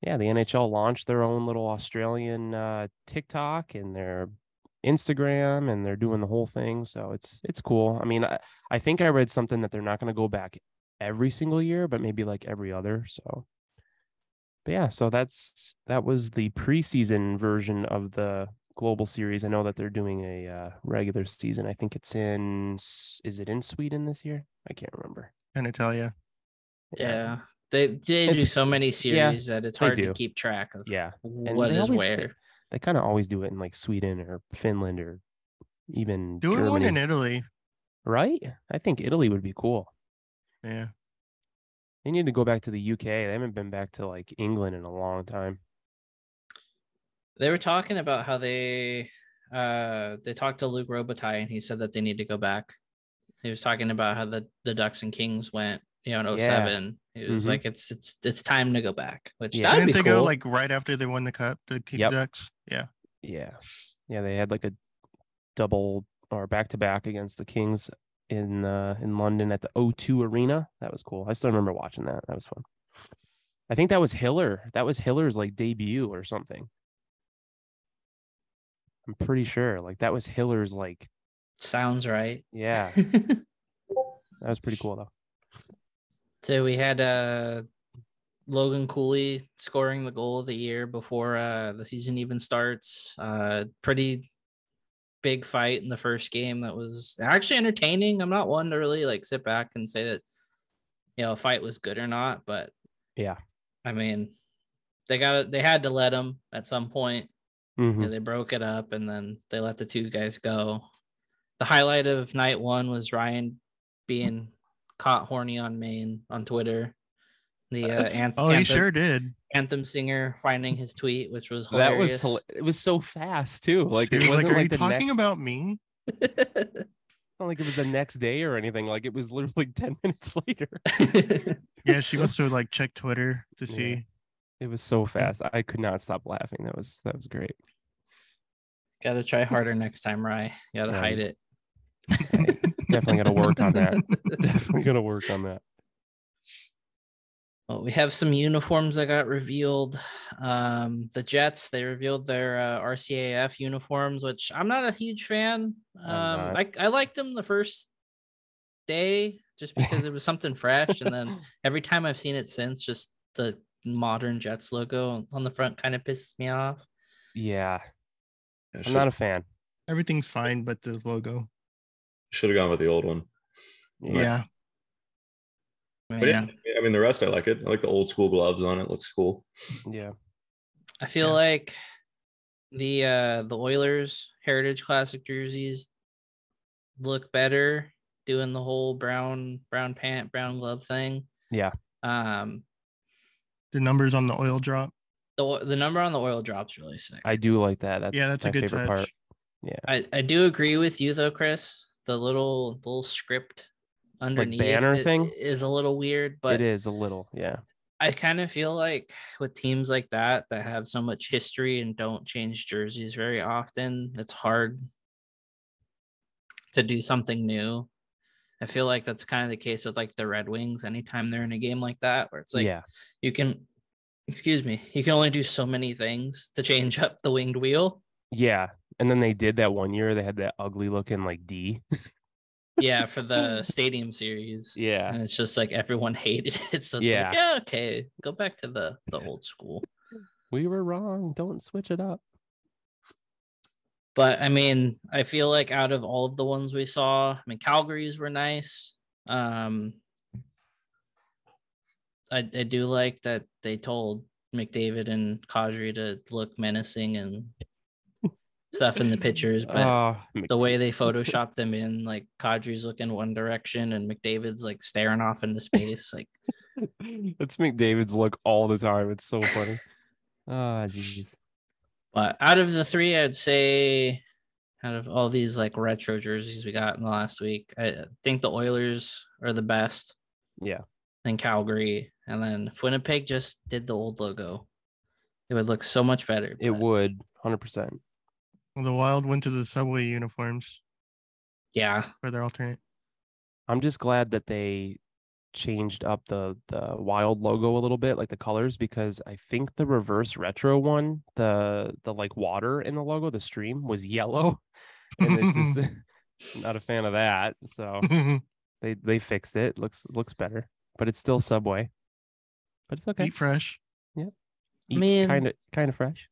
yeah, the NHL launched their own little Australian uh, TikTok and their Instagram, and they're doing the whole thing. So it's it's cool. I mean, I, I think I read something that they're not going to go back every single year, but maybe like every other. So, but yeah, so that's that was the preseason version of the global series. I know that they're doing a uh, regular season. I think it's in. Is it in Sweden this year? I can't remember. Can I tell you? yeah. They they do so many series that it's hard to keep track of Yeah. what they is always- where. They kind of always do it in like Sweden or Finland or even Do it one Germany, in Italy. right? I think Italy would be cool. Yeah. They need to go back to the UK. They haven't been back to like England in a long time. They were talking about how they uh they talked to Luc Robitaille and he said that they need to go back. He was talking about how the the Ducks and Kings went, you know, in Yeah. 07. It was Mhm. like it's it's it's time to go back, which Yeah. that would Didn't be they cool. go like right after they won the cup, the King Yep. Ducks? Yeah. Yeah. Yeah, they had like a double or back to back against the Kings in uh in London at the O2 Arena. That was cool. I still remember watching that. That was fun. I think that was Hiller. That was Hiller's like debut or something. I'm pretty sure. Like that was Hiller's like Sounds right. yeah. That was pretty cool though. So we had uh Logan Cooley scoring the goal of the year before uh the season even starts. Uh pretty big fight in the first game that was actually entertaining. I'm not one to really like sit back and say that you know a fight was good or not, but Yeah. I mean they got they had to let him at some point. Mhm. Yeah, they broke it up and then they let the two guys go. The highlight of night one was Ryan being caught horny on main on Twitter. The uh, anth- Oh, he anthem, sure did. anthem singer finding his tweet, which was hilarious. That was it was so fast too. Like He it was wasn't like, like, "Are you talking next, about me?" not like it was the next day or anything. Like it was literally 10 minutes later. Yeah, she must have like checked Twitter to Yeah. see. It was so fast. I could not stop laughing. That was that was great. Gotta try harder next time, Rye. Gotta Yeah. hide it. Definitely going to work on that. Definitely gonna work on that. Well, we have some uniforms that got revealed. Um, the Jets they revealed their uh, RCAF uniforms, which I'm not a huge fan. Um, I'm I I liked them the first day just because it was something fresh, and then every time I've seen it since, just the modern Jets logo on the front kind of pisses me off. Yeah, Yeah, I'm not a fan. Everything's fine, but the logo. Should have gone with the old one. Yeah. But mean, yeah, I mean the rest I like it. I like the old school gloves on it. Looks cool. Yeah. I feel Yeah. like the uh the Oilers Heritage Classic jerseys look better doing the whole brown brown pant brown glove thing. Yeah. Um The numbers on the oil drop. the the number on the oil drops really sick. I do like that. That's yeah, that's my a good favorite touch. part. Yeah. I, I do agree with you though, Chris. The little little script underneath banner it thing? is a little weird, but it is a little. Yeah. I kind of feel like with teams like that that have so much history and don't change jerseys very often, it's hard to do something new. I feel like that's kind of the case with like the Red Wings anytime they're in a game like that where it's like yeah. you can excuse me, you can only do so many things to change up the winged wheel. Yeah. And then they did that one year. They had that ugly looking like D. Yeah, for the stadium series. yeah. And it's just like everyone hated it. So it's Yeah. like, yeah, okay, go back to the the old school. We were wrong. Don't switch it up. But I mean, I feel like out of all of the ones we saw, I mean, Calgary's were nice. Um, I, I do like that they told McDavid and Kadri to look menacing and stuff in the pictures, but Oh, the way they photoshopped them in, like Kadri's looking one direction and McDavid's like staring off into space. Like, That's McDavid's look all the time. It's so funny. Ah, jeez. but out of the three, I'd say out of all these like retro jerseys we got in the last week, I think the Oilers are the best. Yeah. Then Calgary, and then if Winnipeg just did the old logo, it would look so much better. It would 100%. Well, the Wild went to the subway uniforms Yeah, for their alternate. I'm just glad that they changed up the the wild logo a little bit, like the colors, because I think the reverse retro one, the the like water in the logo, the stream was yellow, and it just not a fan of that. So they they fixed it. Looks looks better, but it's still Subway. But it's okay. Eat fresh. mean- kind of kind of fresh.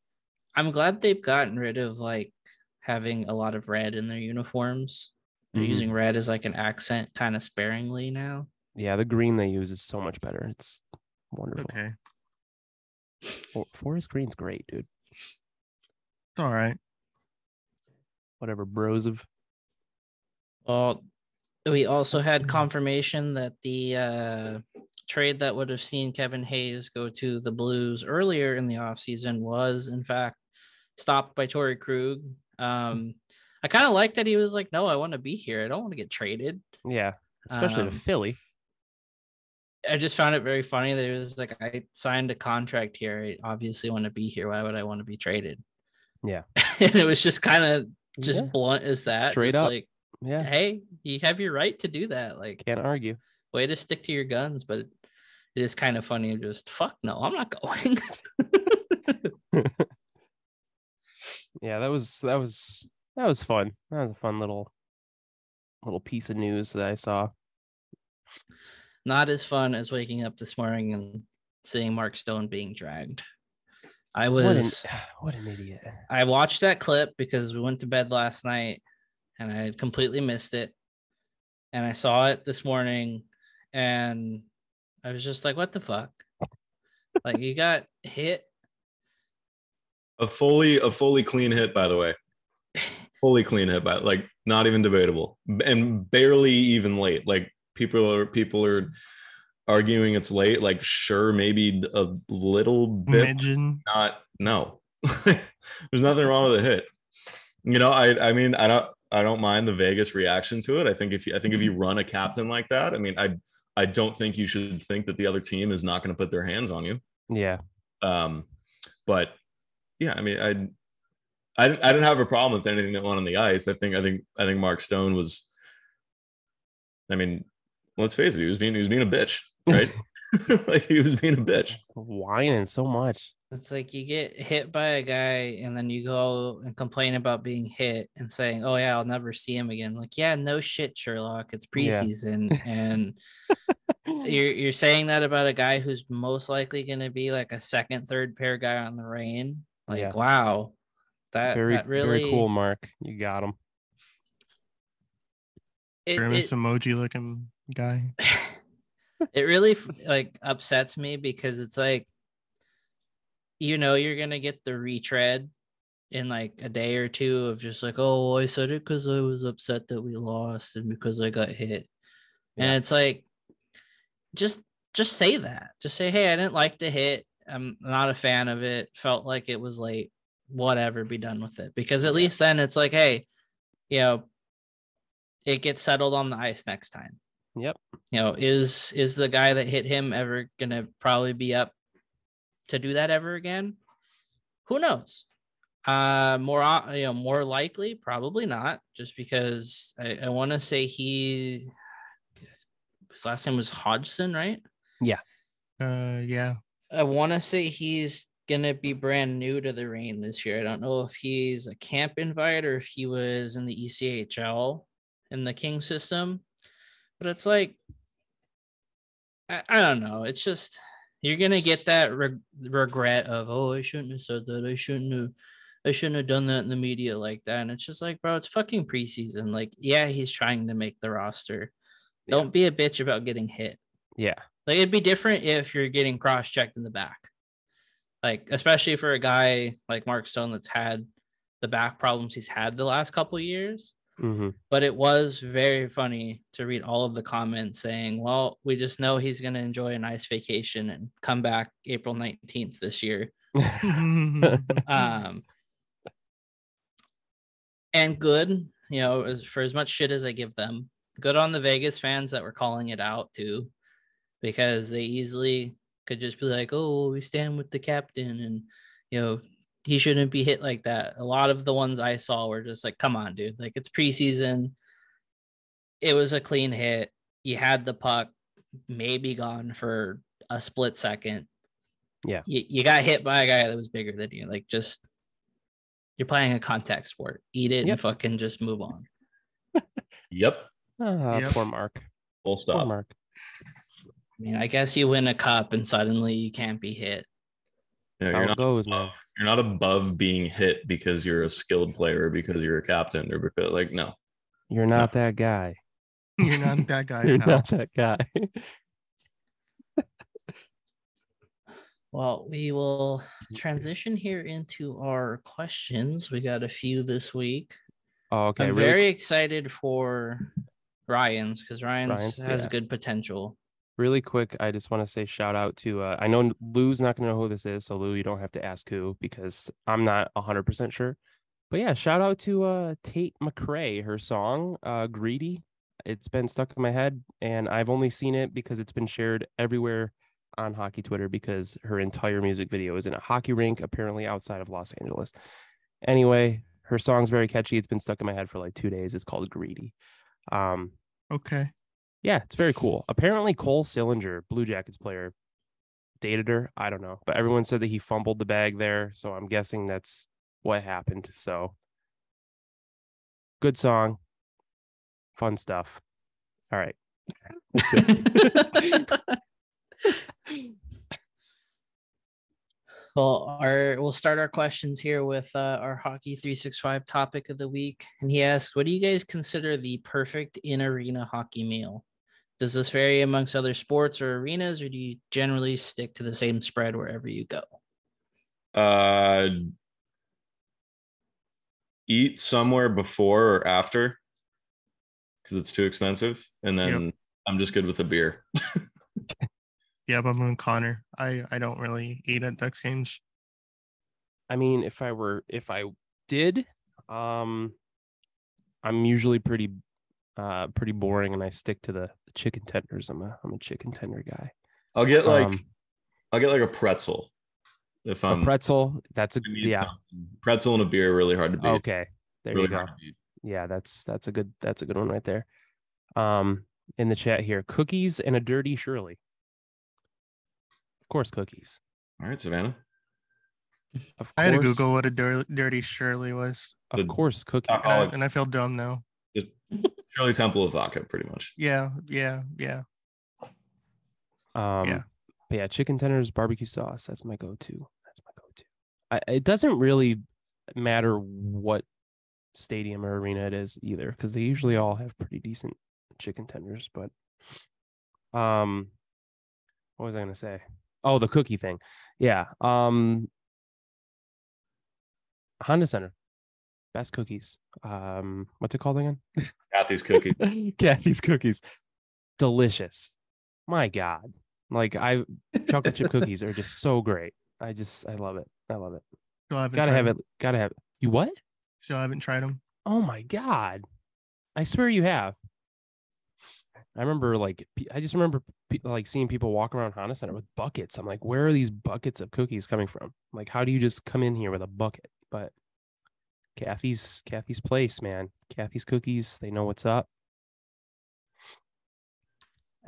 I'm glad they've gotten rid of like having a lot of red in their uniforms. They're Mhm. using red as like an accent kind of sparingly now. Yeah, the green they use is so much better. It's Wonderful. Okay. For- Forest Green's great, dude. It's all right. Whatever, bros of. Well, we also had confirmation that the uh, trade that would have seen Kevin Hayes go to the Blues earlier in the offseason was, in fact, stopped by Torrey Krug. Um, I kind of like that he was like, no, I want to be here. I don't want to get traded. Yeah, especially Um, to Philly. I just found it very funny that it was like, I signed a contract here. I obviously want to be here. Why would I want to be traded? Yeah. and it was just kind of just Yeah, blunt as that. Straight just up. Like, Yeah, hey, you have your right to do that. Like, can't argue. way to stick to your guns, but it, it is kind of funny. Just fuck no, I'm not going. Yeah, that was that was that was fun. That was a fun little little piece of news that I saw. not as fun as waking up this morning and seeing Mark Stone being dragged. I What an, was what an idiot. I watched that clip because we went to bed last night and I had completely missed it. And I saw it this morning and I was just like, what the fuck? like you got hit. A fully a fully clean hit, by the way. Fully clean hit, by like not even debatable, and barely even late. Like people are people are arguing it's late. Like sure, maybe a little bit, Midgen. not no. There's nothing wrong with a hit. You know, I I mean, I don't I don't mind the Vegas reaction to it. I think if you I think if you run a captain like that, I mean, I I don't think you should think that the other team is not going to put their hands on you. Yeah. Um, but yeah, I mean, I, I, didn't- I didn't have a problem with anything that went on the ice. I think, I think, I think Mark Stone was. I mean, let's face it, he was being, he was being a bitch, right? like he was being a bitch. Whining so much. It's like you get hit by a guy and then you go and complain about being hit and saying, "Oh yeah, I'll never see him again." Like, yeah, no shit, Sherlock. It's Yeah. preseason, and you're you're saying that about a guy who's most likely going to be like a second, third pair guy on the Reign. Like, Yeah. wow, that very that really very cool, Mark. You got him. It, Grimace it, emoji looking guy. it really like upsets me because it's like you know you're gonna get the retread in like a day or two of just like oh i said it because i was upset that we lost and because i got hit and it's like just just say that just say hey i didn't like the hit i'm not a fan of it. Felt like it was late. Whatever be done with it. Because at least then it's like hey you know it gets settled on the ice next time. Yep. you know is is the guy that hit him ever gonna probably be up to do that ever again? Who knows? Uh more you know more likely probably not just because i, I want to say he his last name was hodgson right? Yeah. Uh, yeah. I want to say he's gonna be brand new to the Reign this year i don't know if he's a camp invite or if he was in the echl in the king system but it's like I, I don't know. It's just you're gonna get that reg- regret of oh I shouldn't have said that. I shouldn't have. I shouldn't have done that in the media like that. And it's just like, bro, it's fucking preseason. Like, yeah, he's trying to make the roster. Yeah. Don't be a bitch about getting hit. Yeah. Like it'd be different if you're getting cross checked in the back. Like, especially for a guy like Mark Stone that's had the back problems he's had the last couple years hmm but it was very funny to read all of the comments saying, well, we just know he's going to enjoy a nice vacation and come back April 19th this year. Um, and good, you know, as- for as much shit as I give them, good on the Vegas fans that were calling it out too, because they easily could just be like, oh, we stand with the captain and, you know, he shouldn't be hit like that. A lot of the ones I saw were just like, come on, dude. Like it's preseason. It was a clean hit. You had the puck, maybe gone for a split second. Yeah. You, you got hit by a guy that was bigger than you. Like just you're playing a contact sport. Eat it Yep. and fucking just move on. Yep. Ah, Yep. Poor Mark. Full Poor stop. Mark. I mean, I guess you win a cup and suddenly you can't be hit. No, you're, not goes, man. above, you're not above being hit because you're a skilled player, because you're a captain, or because like no. You're not that guy. You're not that guy. You're pal. not that guy. Well, we will transition here into our questions. We got a few this week. Oh, okay. I'm really very excited for Ryan's because Ryan's, Ryan's, has yeah. good potential. Really quick, I just want to say shout out to uh, I know Lou's not gonna know who this is, so Lou, you don't have to ask who because I'm not hundred percent sure. But yeah, shout out to uh Tate McRae, her song, uh Greedy. It's been stuck in my head, and I've only seen it because it's been shared everywhere on hockey Twitter because her entire music video is in a hockey rink, apparently outside of Los Angeles. Anyway, her song's very catchy. It's been stuck in my head for like two days. It's called Greedy. Um, Okay. Yeah, it's very cool. Apparently, Cole Sillinger, Blue Jackets player, dated her. I don't know, but everyone said that he fumbled the bag there, so I'm guessing that's what happened. So, good song, fun stuff. All right, that's it. Well, our we'll start our questions here with uh, our hockey 365 topic of the week. And he asks, What do you guys consider the perfect in arena hockey meal? Does this vary amongst other sports or arenas, or do you generally stick to the same spread wherever you go? Uh, eat somewhere before or after because it's too expensive, and then I'm just good with a beer. Yeah, but I'm on Connor. I I don't really eat at Ducks games. I mean, if I were, if I did, um, I'm usually pretty, uh, pretty boring, and I stick to the, the chicken tenders. I'm a, I'm a chicken tender guy. I'll get like Um, I'll get like a pretzel if a I'm pretzel. That's a need yeah. something. pretzel and a beer are really hard to beat. Okay, there really you go. hard to beat. Yeah, that's that's a good that's a good one right there. Um, in the chat here, cookies and a dirty Shirley. Of course, cookies. All right, Savannah. Of I had to Google what a dir- dirty Shirley was, Of the course, cookies. Uh, and I feel dumb now. Just Shirley Temple of vodka, pretty much. Yeah, yeah, yeah. Um, but yeah, chicken tenders, barbecue sauce. That's my go-to. That's my go-to. I, it doesn't really matter what stadium or arena it is either, because they usually all have pretty decent chicken tenders. But, um, what was I gonna say? Oh, the cookie thing. Yeah. Um, Honda Center, best cookies. Um, what's it called again? Kathy's cookies. Kathy's cookies. Delicious. My God. Like I chocolate chip cookies are just so great. I just I love it. I love it. Still haven't Gotta tried have 'em. it. Gotta have it. You what? Still haven't tried them. Oh my God. I swear you have. I remember like I just remember like seeing people walk around Honda Center with buckets. I'm like, where are these buckets of cookies coming from? Like, how do you just come in here with a bucket? But Kathy's Kathy's place, man. Kathy's cookies. They know what's up.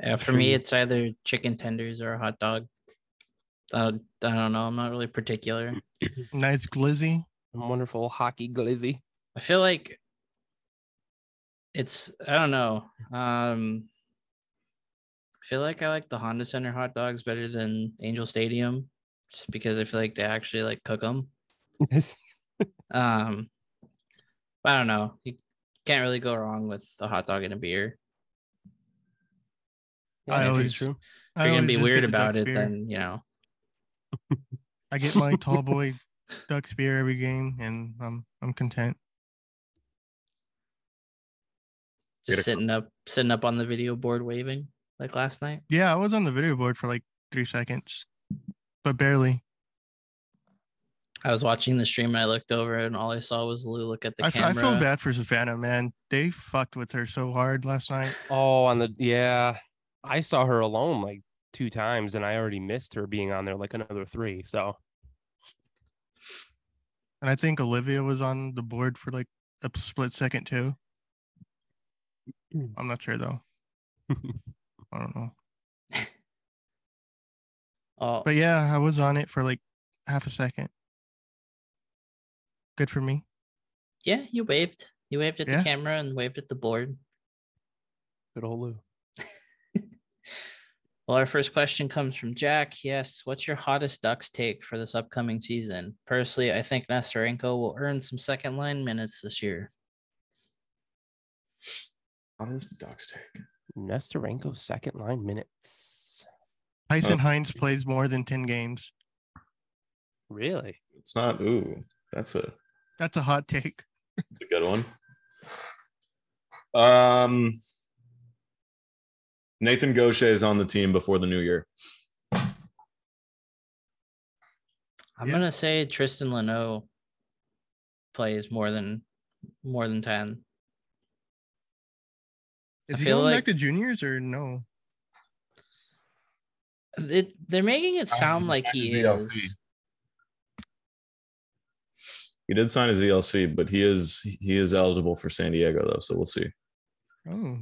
Yeah, for me, it's either chicken tenders or a hot dog. Uh, I don't know. I'm not really particular. Nice glizzy. Wonderful hockey glizzy. I feel like it's I don't know. Um I feel like I like the Honda Center hot dogs better than Angel Stadium just because I feel like they actually like cook them. Um I don't know. You can't really go wrong with a hot dog and a beer. Yeah, I that is always- true. If you're gonna be weird get the about it, beer. then you know. I get my tall boy Ducks beer every game, and I'm I'm content. Just a- sitting up sitting up on the video board waving like last night. Yeah, I was on the video board for like three seconds, but barely. I was watching the stream and I looked over and all I saw was Lou look at the I, f- I camera. I feel bad for Savannah, man. They fucked with her so hard last night. Oh, on the yeah, I saw her alone like two times, and I already missed her being on there like another three. So And I think Olivia was on the board for like a split second too. I'm not sure though. I don't know. Oh, But yeah, I was on it for like half a second. Good for me. yeah, you waved. You waved at Yeah. the camera and waved at the board. good old Lou. Well, our first question comes from Jack. He asks, "What's your hottest Ducks take for this upcoming season?" Personally, I think Nesterenko will earn some second line minutes this year. How does Ducks take? Nesterenko second line minutes. Tyson Oh. Hinz plays more than 10 games. Really? It's not. Ooh, that's a That's a hot take. It's a good one. Um, Nathan Gaucher is on the team before the new year. I'm Yeah. gonna say Tristan Luneau plays more than more than ten. Is I he going like- back to juniors or no? It, they're making it sound like he ELC. is. He did sign his ELC, but he is he is eligible for San Diego though, so we'll see. Oh,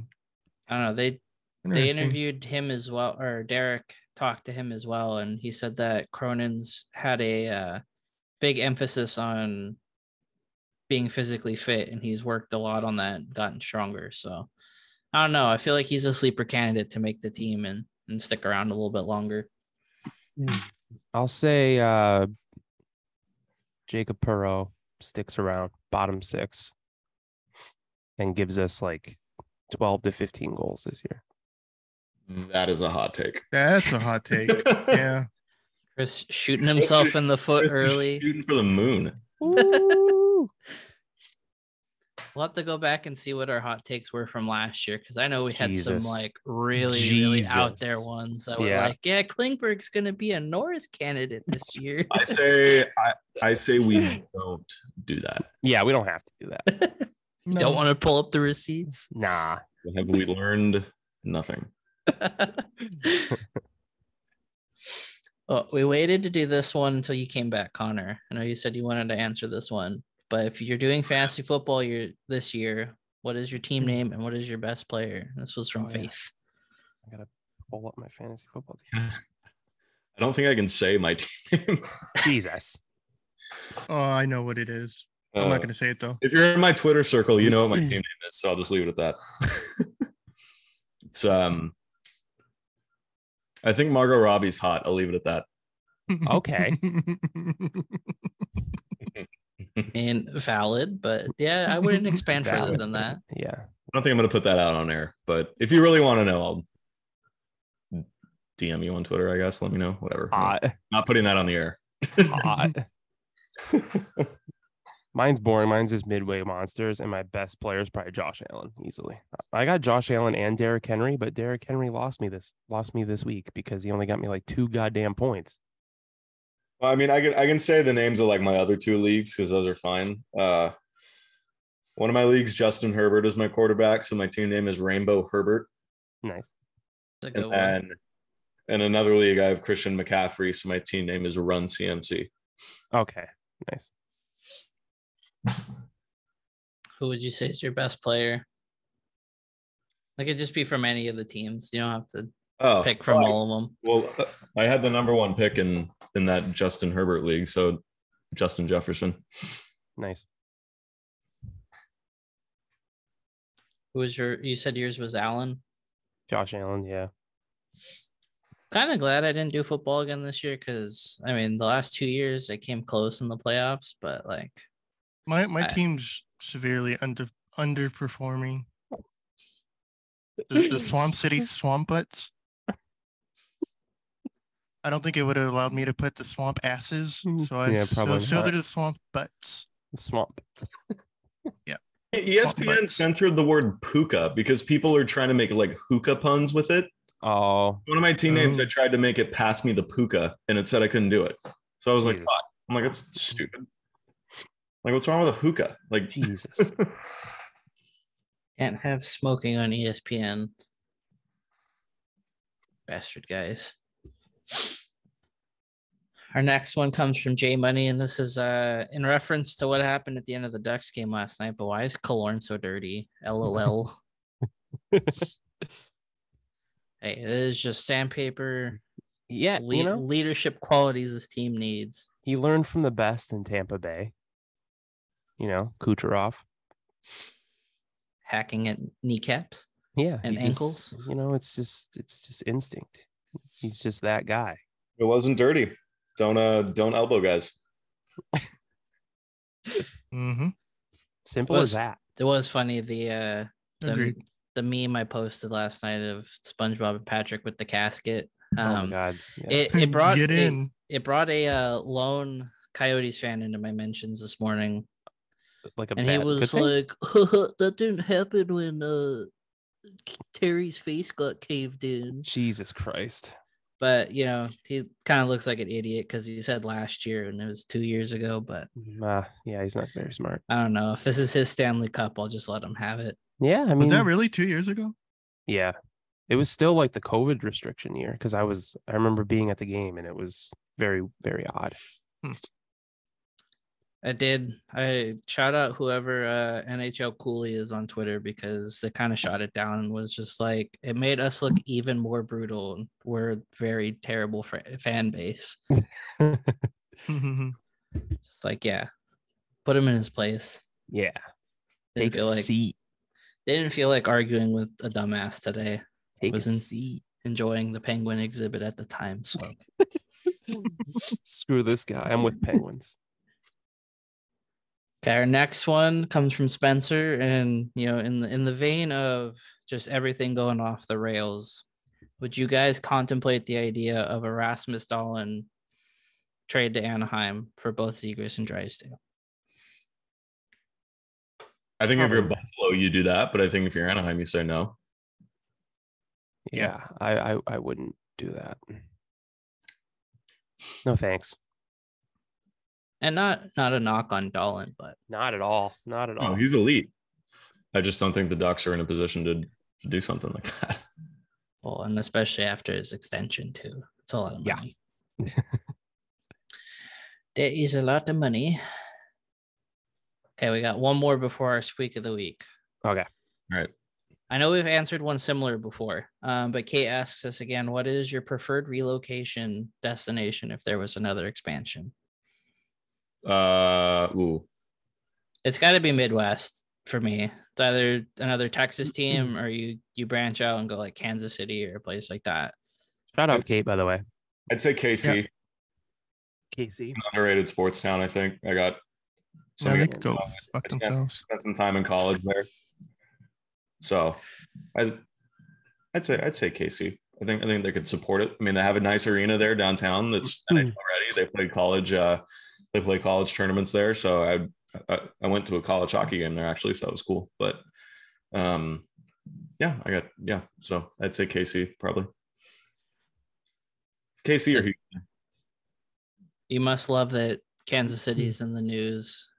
I don't know. They they interviewed him as well, or Derek talked to him as well, and he said that Cronin's had a uh, big emphasis on being physically fit, and he's worked a lot on that, and gotten stronger. So I don't know. I feel like he's a sleeper candidate to make the team and and stick around a little bit longer. I'll say uh Jacob Perreault sticks around bottom six and gives us like 12 to 15 goals this year. That is a hot take. That's a hot take. yeah. Chris shooting himself in the foot Chris early. shooting for the moon. Woo! We'll have to go back and see what our hot takes were from last year because I know we had some like really, really out there ones that were Yeah. like, yeah, Klingberg's gonna be a Norris candidate this year. I say I, I say we don't do that. Yeah, we don't have to do that. No. Don't want to pull up the receipts. Nah. Have we learned nothing? well, we waited to do this one until you came back, Connor. I know you said you wanted to answer this one, but if you're doing fantasy football year this year, what is your team name and what is your best player? This was from Oh, yeah. Faith. I gotta pull up my fantasy football team. I don't think I can say my team. Jesus. Oh, I know what it is. I'm Uh, not gonna say it though. If you're in my Twitter circle, you know what my team name is, so I'll just leave it at that. it's um I think Margot Robbie's hot. I'll leave it at that. Okay. And valid, but yeah, I wouldn't expand further than that. Yeah. I don't think I'm gonna put that out on air, but if you really want to know, I'll DM you on Twitter, I guess. Let me know. Whatever. Not- Hot. Not putting that on the air. Hot. Mine's boring. Mine's just midway monsters, and my best player is probably Josh Allen easily. I got Josh Allen and Derrick Henry, but Derrick Henry lost me this lost me this week because he only got me like two goddamn points. Well, I mean, I can I can say the names of like my other two leagues because those are fine. Uh, one of my leagues, Justin Herbert is my quarterback, so my team name is Rainbow Herbert. Nice. It's And then in another league, I have Christian McCaffrey, so my team name is Run CMC. Okay. Nice. Who would you say is your best player? Like it just be from any of the teams. You don't have to Oh, pick from well, all of them. Well, uh, I had the number one pick in in that Justin Herbert league, so Justin Jefferson. Nice. Who was your? You said yours was Allen. Josh Allen, yeah. Kind of glad I didn't do football again this year because I mean the last two years I came close in the playoffs, but like My my I- team's severely under underperforming. The, the Swamp City Swamp Butts. I don't think it would have allowed me to put the swamp asses. Mm, So I yeah, so probably so not. they're the swamp butts. Swamp. Yeah. ESPN butts. censored the word puka because people are trying to make like hookah puns with it. Oh, One of my teammates, names, Oh. I tried to make it pass me the puka, and it said I couldn't do it. So I was like, "Fuck!" I'm like, "That's stupid." Like, what's wrong with a hookah? Like, Jesus. can't have smoking on ESPN. Bastard guys. Our next one comes from Jay Money, and this is uh in reference to what happened at the end of the Ducks game last night. But why is Killorn so dirty? LOL. hey, it is just sandpaper. Yeah, Le- you know, leadership qualities this team needs. he learned from the best in Tampa Bay. You know, Kucherov. Hacking at kneecaps. Yeah, And he just- ankles? you know, it's just it's just instinct. He's just that guy. it wasn't dirty. Don't uh, don't elbow guys. Mm-hmm. Simple Was- as that. It was funny. The uh the, the meme I posted last night of SpongeBob and Patrick with the casket. oh my Um, god. Yeah. it, it brought Get it- in. It, brought a uh, lone Coyotes fan into my mentions this morning, Like a and he bad- good was like, "That didn't happen when uh Terry's face got caved in." Jesus Christ. But you know, he kind of looks like an idiot because he said last year and it was two years ago. But Uh, yeah, he's not very smart. I don't know if this is his Stanley Cup. I'll just let him have it. Yeah, I mean, Was that really two years ago? yeah, it was still like the COVID restriction year because I was, I remember being at the game and it was very, very odd. I did. I shout out whoever uh, NHL Cooley is on Twitter because they kind of shot it down and was just like it made us look even more brutal. and We're a very terrible fan base. Just like yeah, put him in his place. yeah, Didn't take a feel like seat. they didn't feel like arguing with a dumbass today. Take a wasn't- seat. Enjoying the penguin exhibit at the time. So Screw this guy. I'm with Penguins. Okay, our next one comes from Spencer, and you know, in the in the vein of just everything going off the rails, would you guys contemplate the idea of Erasmus Dahlin trade to Anaheim for both Zegras and Drysdale? I think if you're Buffalo, you do that, but I think if you're Anaheim, you say no. Yeah, I, I, I wouldn't do that. No thanks. And not not a knock on Dahlin, but Not at all. Not at all. No, he's elite. I just don't think the Ducks are in a position to, to do something like that. well, and especially after his extension too, it's a lot of money. Yeah. money. there is a lot of money. Okay, we got one more before our squeak of the week. okay. All right. I know we've answered one similar before, um, but Kate asks us again, what is your preferred relocation destination if there was another expansion? Uh, ooh. It's got to be Midwest for me. It's either another Texas team or you you branch out and go like Kansas City or a place like that. Shout out Kate, by the way. I'd say KC, Casey. underrated sports town. I think I got Yeah, some, they I could go fuck spent- themselves. spent some time in college there. So, I, I'd say I'd say KC. I think I think they could support it. I mean, they have a nice arena there downtown that's Mhm. NHL ready. They play college. Uh, they play college tournaments there. So I, I I went to a college hockey game there actually, so that was cool. But um, yeah, I got yeah. So I'd say KC probably. KC or Houston. You must love that Kansas City's in the news.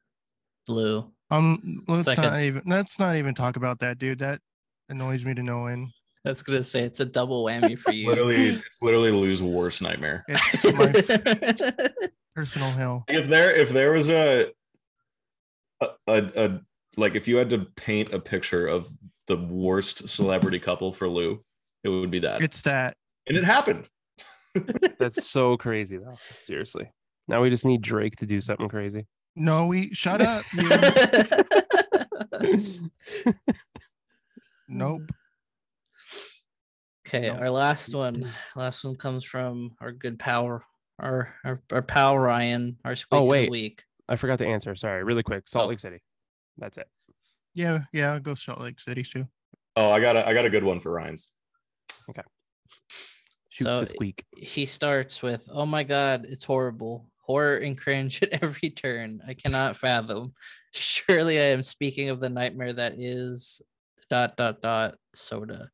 Blue. Um, let's like a- not even let's not even talk about that, dude. That annoys me to no end. That's gonna say it's a double whammy for you. Literally, it's literally Lou's worst nightmare. It's my personal hell. if there if there was a, a a a like if you had to paint a picture of the worst celebrity couple for Lou, it would be that. It's that. and it happened. That's so crazy, though. Seriously. Now we just need Drake to do something crazy. No, we shut up. Nope. Okay, No. our last one. Last one comes from our good pal, our our, our pal Ryan. Our oh, squeak of the wait. week. I forgot to oh. answer. Sorry. Really quick. Salt Oh. Lake City. That's it. Yeah, yeah. i Go Salt Lake City too. Oh, I got a I got a good one for Ryan's. Shoot So the squeak. He starts with, "Oh my god, it's horrible, horror and cringe at every turn. I cannot fathom. Surely I am speaking of the nightmare that is dot dot dot soda."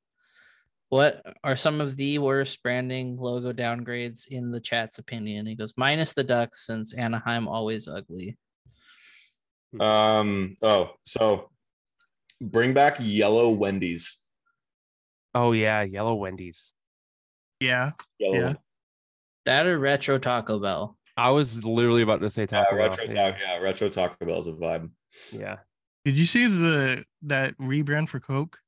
What are some of the worst branding logo downgrades in the chat's opinion? He goes, minus the ducks, since Anaheim always ugly. Um. Oh, so bring back yellow Wendy's. Oh, yeah. Yellow Wendy's. Yeah. Yellow Yeah. That or retro Taco Bell. I was literally about to say Yeah, Taco Bell. retro Yeah. Taco. Yeah, retro Taco Bell's a vibe. yeah. Did you see the that rebrand for Coke?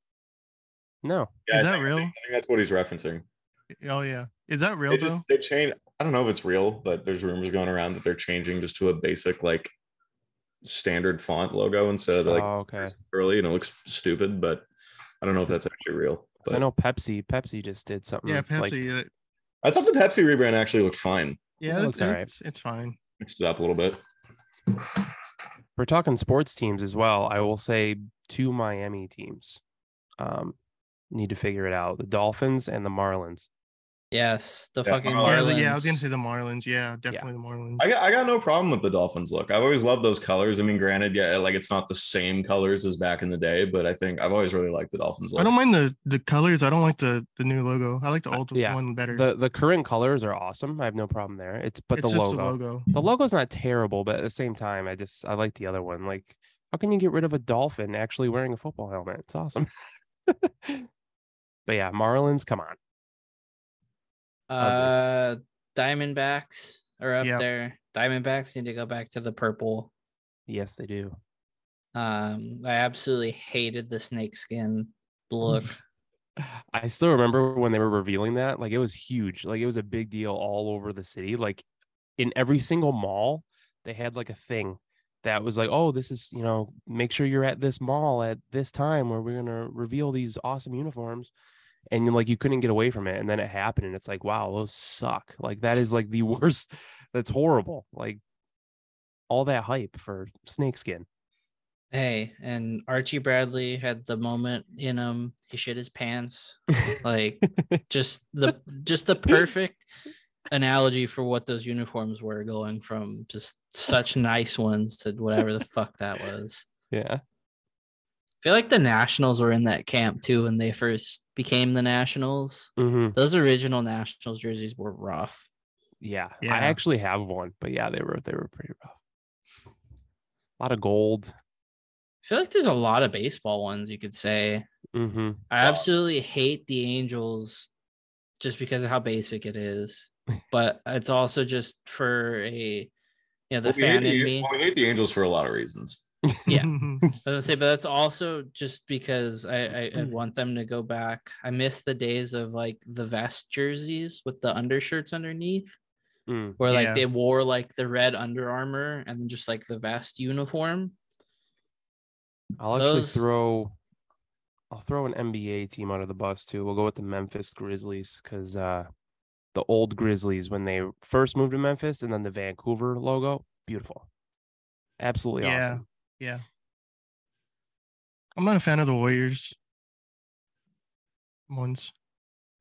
No. Yeah, Is I that think- real? I think that's what he's referencing. Oh yeah. Is that real They though? just they changed. I don't know if it's real, but there's rumors going around that they're changing just to a basic like standard font logo instead of like oh, okay. early, and it looks stupid. But I don't know if that's actually real. 'Cause I know Pepsi. Pepsi just did something. yeah, Like, Pepsi. uh, I thought the Pepsi rebrand actually looked fine. yeah, looks it's, alright. it's, it's fine. Mixed it up a little bit. we're talking sports teams as well. I will say two Miami teams um, need to figure it out: the Dolphins and the Marlins. Yes, the Yeah, fucking Marlins. Yeah, Marlins. yeah, I was gonna say the Marlins. Yeah, definitely the Marlins. I got, I got no problem with the Dolphins look. I've always loved those colors. I mean, granted, yeah, like it's not the same colors as back in the day, but I think I've always really liked the Dolphins look. I don't mind the the colors. I don't like the the new logo. I like the Uh, old yeah, one better. The the current colors are awesome. I have no problem there. It's but it's the just logo. the logo. The logo's not terrible, but at the same time, I just I like the other one. Like, how can you get rid of a dolphin actually wearing a football helmet? It's awesome. but yeah, Marlins, come on. Uh, Diamondbacks are up Yep. there. Diamondbacks need to go back to the purple. Yes, they do. Um, I absolutely hated the snakeskin look. I still remember when they were revealing that. Like, it was huge. Like, it was a big deal all over the city. Like, in every single mall, they had like a thing that was like, oh, this is, you know, make sure you're at this mall at this time where we're gonna reveal these awesome uniforms. And like you couldn't get away from it. And then it happened, and it's like, wow, those suck. Like that is like the worst. That's horrible. Like all that hype for snakeskin. Hey, and Archie Bradley had the moment in him. He shit his pants. Like just the just the perfect analogy for what those uniforms were going from just such nice ones to whatever the fuck that was. yeah. I feel like the Nationals were in that camp too when they first became the Nationals. hmm Those original Nationals jerseys were rough. Yeah. Yeah. I actually have one, but yeah, they were they were pretty rough. A lot of gold. I feel like there's a lot of baseball ones you could say. hmm I absolutely hate the Angels just because of how basic it is. But it's also just for a you know the Well, we, hate fan in the, me. well, we hate the Angels for a lot of reasons. Yeah. I was gonna say, but that's also just because I, I, I Mm. want them to go back. I miss the days of like the vest jerseys with the undershirts underneath, Mm. where like Yeah. they wore like the red Under Armour and then just like the vest uniform. I'll actually Those- throw I'll throw an NBA team under the bus too. We'll go with the Memphis Grizzlies because uh the old Grizzlies when they first moved to Memphis and then the Vancouver logo, beautiful. Absolutely Yeah. awesome. yeah. I'm not a fan of the Warriors ones.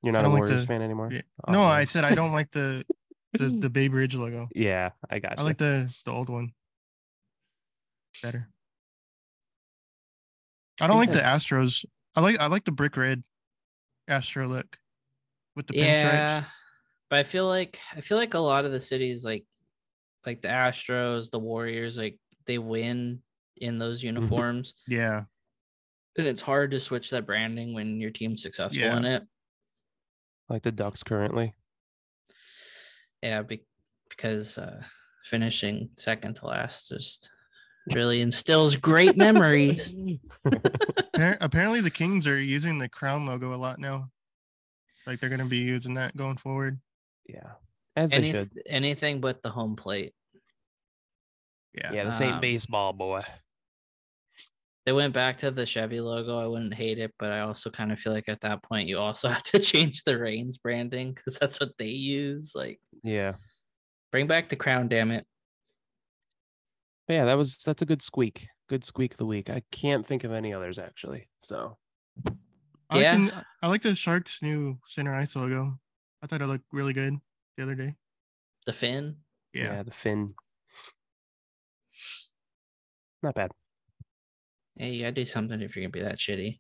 You're I not a don't like Warriors the- fan anymore? yeah. Oh, no, man. I said I don't like the the the Bay Bridge logo. Yeah, I got I like the the old one better. I don't like the Astros. I like I like the brick red Astro look with the pinstripes. yeah, but I feel like I feel like a lot of the cities like like the Astros, the Warriors, like they win in those Mm-hmm. uniforms. Yeah, and it's hard to switch that branding when your team's successful Yeah. in it. like the Ducks currently. Yeah, be- because uh, finishing second to last just really instills great memories. Apparently the Kings are using the crown logo a lot now. Like they're gonna be using that going forward. Yeah. As they Any, should. anything but the home plate. Yeah, Yeah, this ain't Um, baseball, boy. They went back to the Chevy logo. I wouldn't hate it, but I also kind of feel like at that point you also have to change the Reigns branding because that's what they use. Like, Yeah. bring back the crown, damn it. But yeah, that was that's a good squeak. Good squeak of the week. I can't think of any others actually. So I like, Yeah. the, I like the Sharks new center ice logo. I thought it looked really good the other day. The fin. yeah, Yeah, the fin. Not bad. Hey, you gotta do something if you're gonna be that shitty.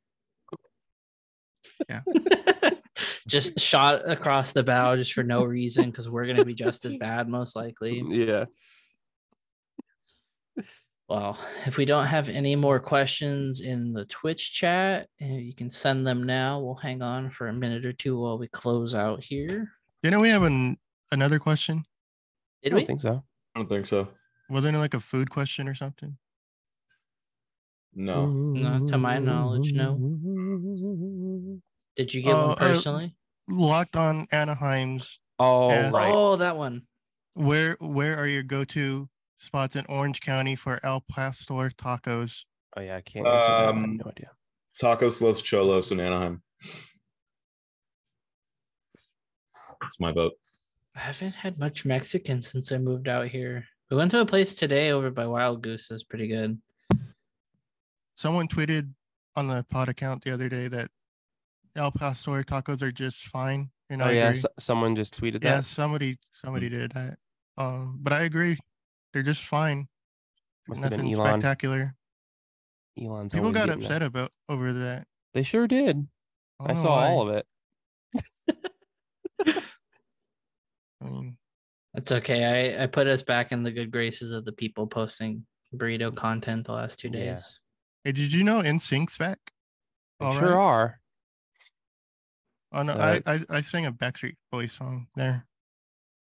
Yeah. just shot across the bow just for no reason because we're gonna be just as bad, most likely. Yeah. Well, if we don't have any more questions in the Twitch chat, uh, you can send them now. We'll hang on for a minute or two while we close out here. You know, we have an another question? Did I don't we? think so. I don't think so. Wasn't it like a food question or something? No. No, to my knowledge, no. Did you get Oh, one uh, personally? Locked on Anaheim's. Oh, Yes. right. Oh, that one. Where where are your go-to spots in Orange County for El Pastor tacos? Oh yeah, I can't answer that. I have Um, no idea. Tacos Los Cholos in Anaheim. That's my vote. I haven't had much Mexican since I moved out here. We went to a place today over by Wild Goose. It's pretty good. Someone tweeted on the pod account the other day that El Pastor tacos are just fine And Oh I yeah, agree. s someone just tweeted that. yeah, that. somebody somebody did that. Um, but I agree. They're just fine. Must have been Nothing Elon. spectacular. Elon's People got getting that. upset about over that. They sure did. I, don't saw why. all of it. I mean, It's okay. I, I put us back in the good graces of the people posting burrito content the last two Yeah. days. hey, did you know NSYNC's back? They All sure right. are. Oh no, Uh, I, I I sang a Backstreet Boys song there.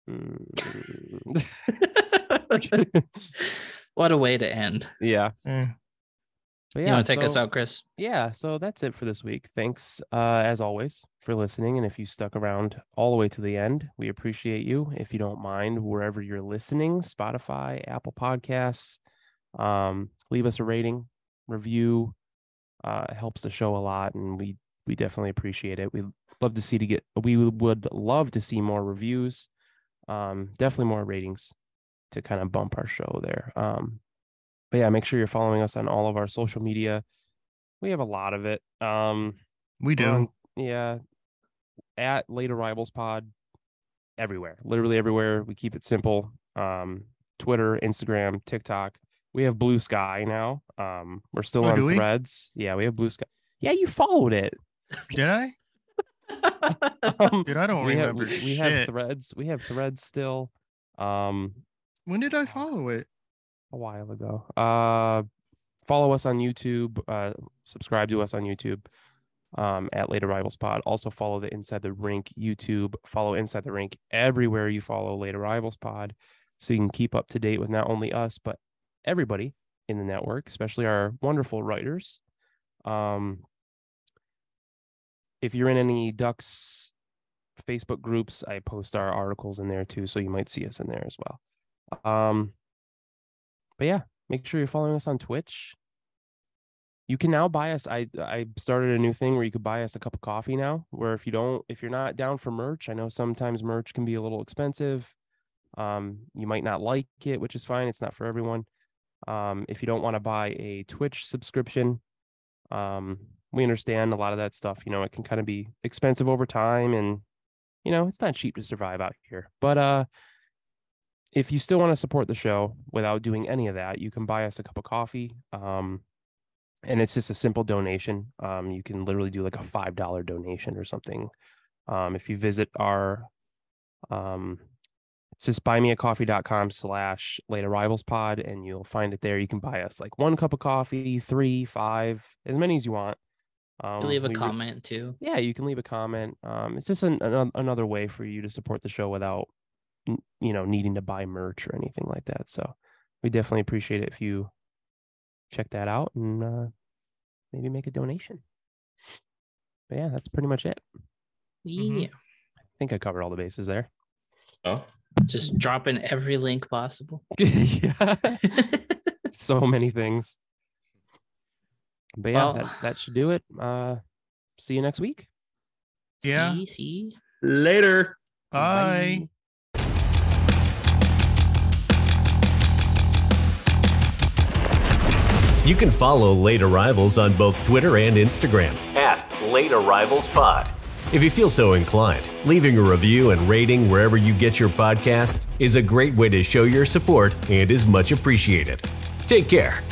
What a way to end. yeah. Eh. But you yeah, want to take us out, Chris? yeah so that's it for this week thanks uh as always for listening and if you stuck around all the way to the end we appreciate you if you don't mind wherever you're listening spotify apple podcasts um leave us a rating review uh helps the show a lot and we we definitely appreciate it we love to see to get we would love to see more reviews um definitely more ratings to kind of bump our show there um but yeah make sure you're following us on all of our social media we have a lot of it. Um, We do. we're yeah, at Late Arrivals Pod, everywhere, literally everywhere. We keep it simple. Um, Twitter, Instagram, TikTok. We have Blue Sky now. Um, we're still Oh, on do we? Threads. Yeah, we have Blue Sky. Yeah, you followed it. Did I? Um, Dude, I don't we have remember. we, we have Threads. We have Threads still. Um, when did I follow it? a while ago. Uh, follow us on YouTube. Uh, subscribe to us on YouTube. Um, at Late Arrivals Pod. Also follow the Inside the Rink YouTube. Follow Inside the Rink everywhere you follow Late Arrivals Pod, so you can keep up to date with not only us but everybody in the network, especially our wonderful writers. Um, if you're in any Ducks Facebook groups, I post our articles in there too, so you might see us in there as well. Um, but yeah, make sure you're following us on Twitch. You can now buy us. I I started a new thing where you could buy us a cup of coffee now. Where if you don't, if you're not down for merch, I know sometimes merch can be a little expensive. Um, you might not like it, which is fine. It's not for everyone. Um, if you don't want to buy a Twitch subscription, um, we understand a lot of that stuff. You know, it can kind of be expensive over time, and you know, it's not cheap to survive out here. But uh, if you still want to support the show without doing any of that, you can buy us a cup of coffee. Um, and it's just a simple donation. Um, you can literally do like a five dollar donation or something. Um, if you visit our um, it's just buymeacoffee.com slash late arrivals pod and you'll find it there. You can buy us like one cup of coffee, three, five, as many as you want. Um, leave a we re- comment too. yeah, you can leave a comment. Um, it's just an, an, another way for you to support the show without, you know, needing to buy merch or anything like that. So we definitely appreciate it if you check that out and uh, maybe make a donation. But yeah, that's pretty much it. Yeah. I think I covered all the bases there. Oh, Just drop in every link possible. yeah, so many things. But yeah, Well- that, that should do it. Uh, see you next week. Yeah. See, see. later. Bye. You can follow Late Arrivals on both Twitter and Instagram at Late Arrivals Pod. If you feel so inclined, leaving a review and rating wherever you get your podcasts is a great way to show your support and is much appreciated. Take care.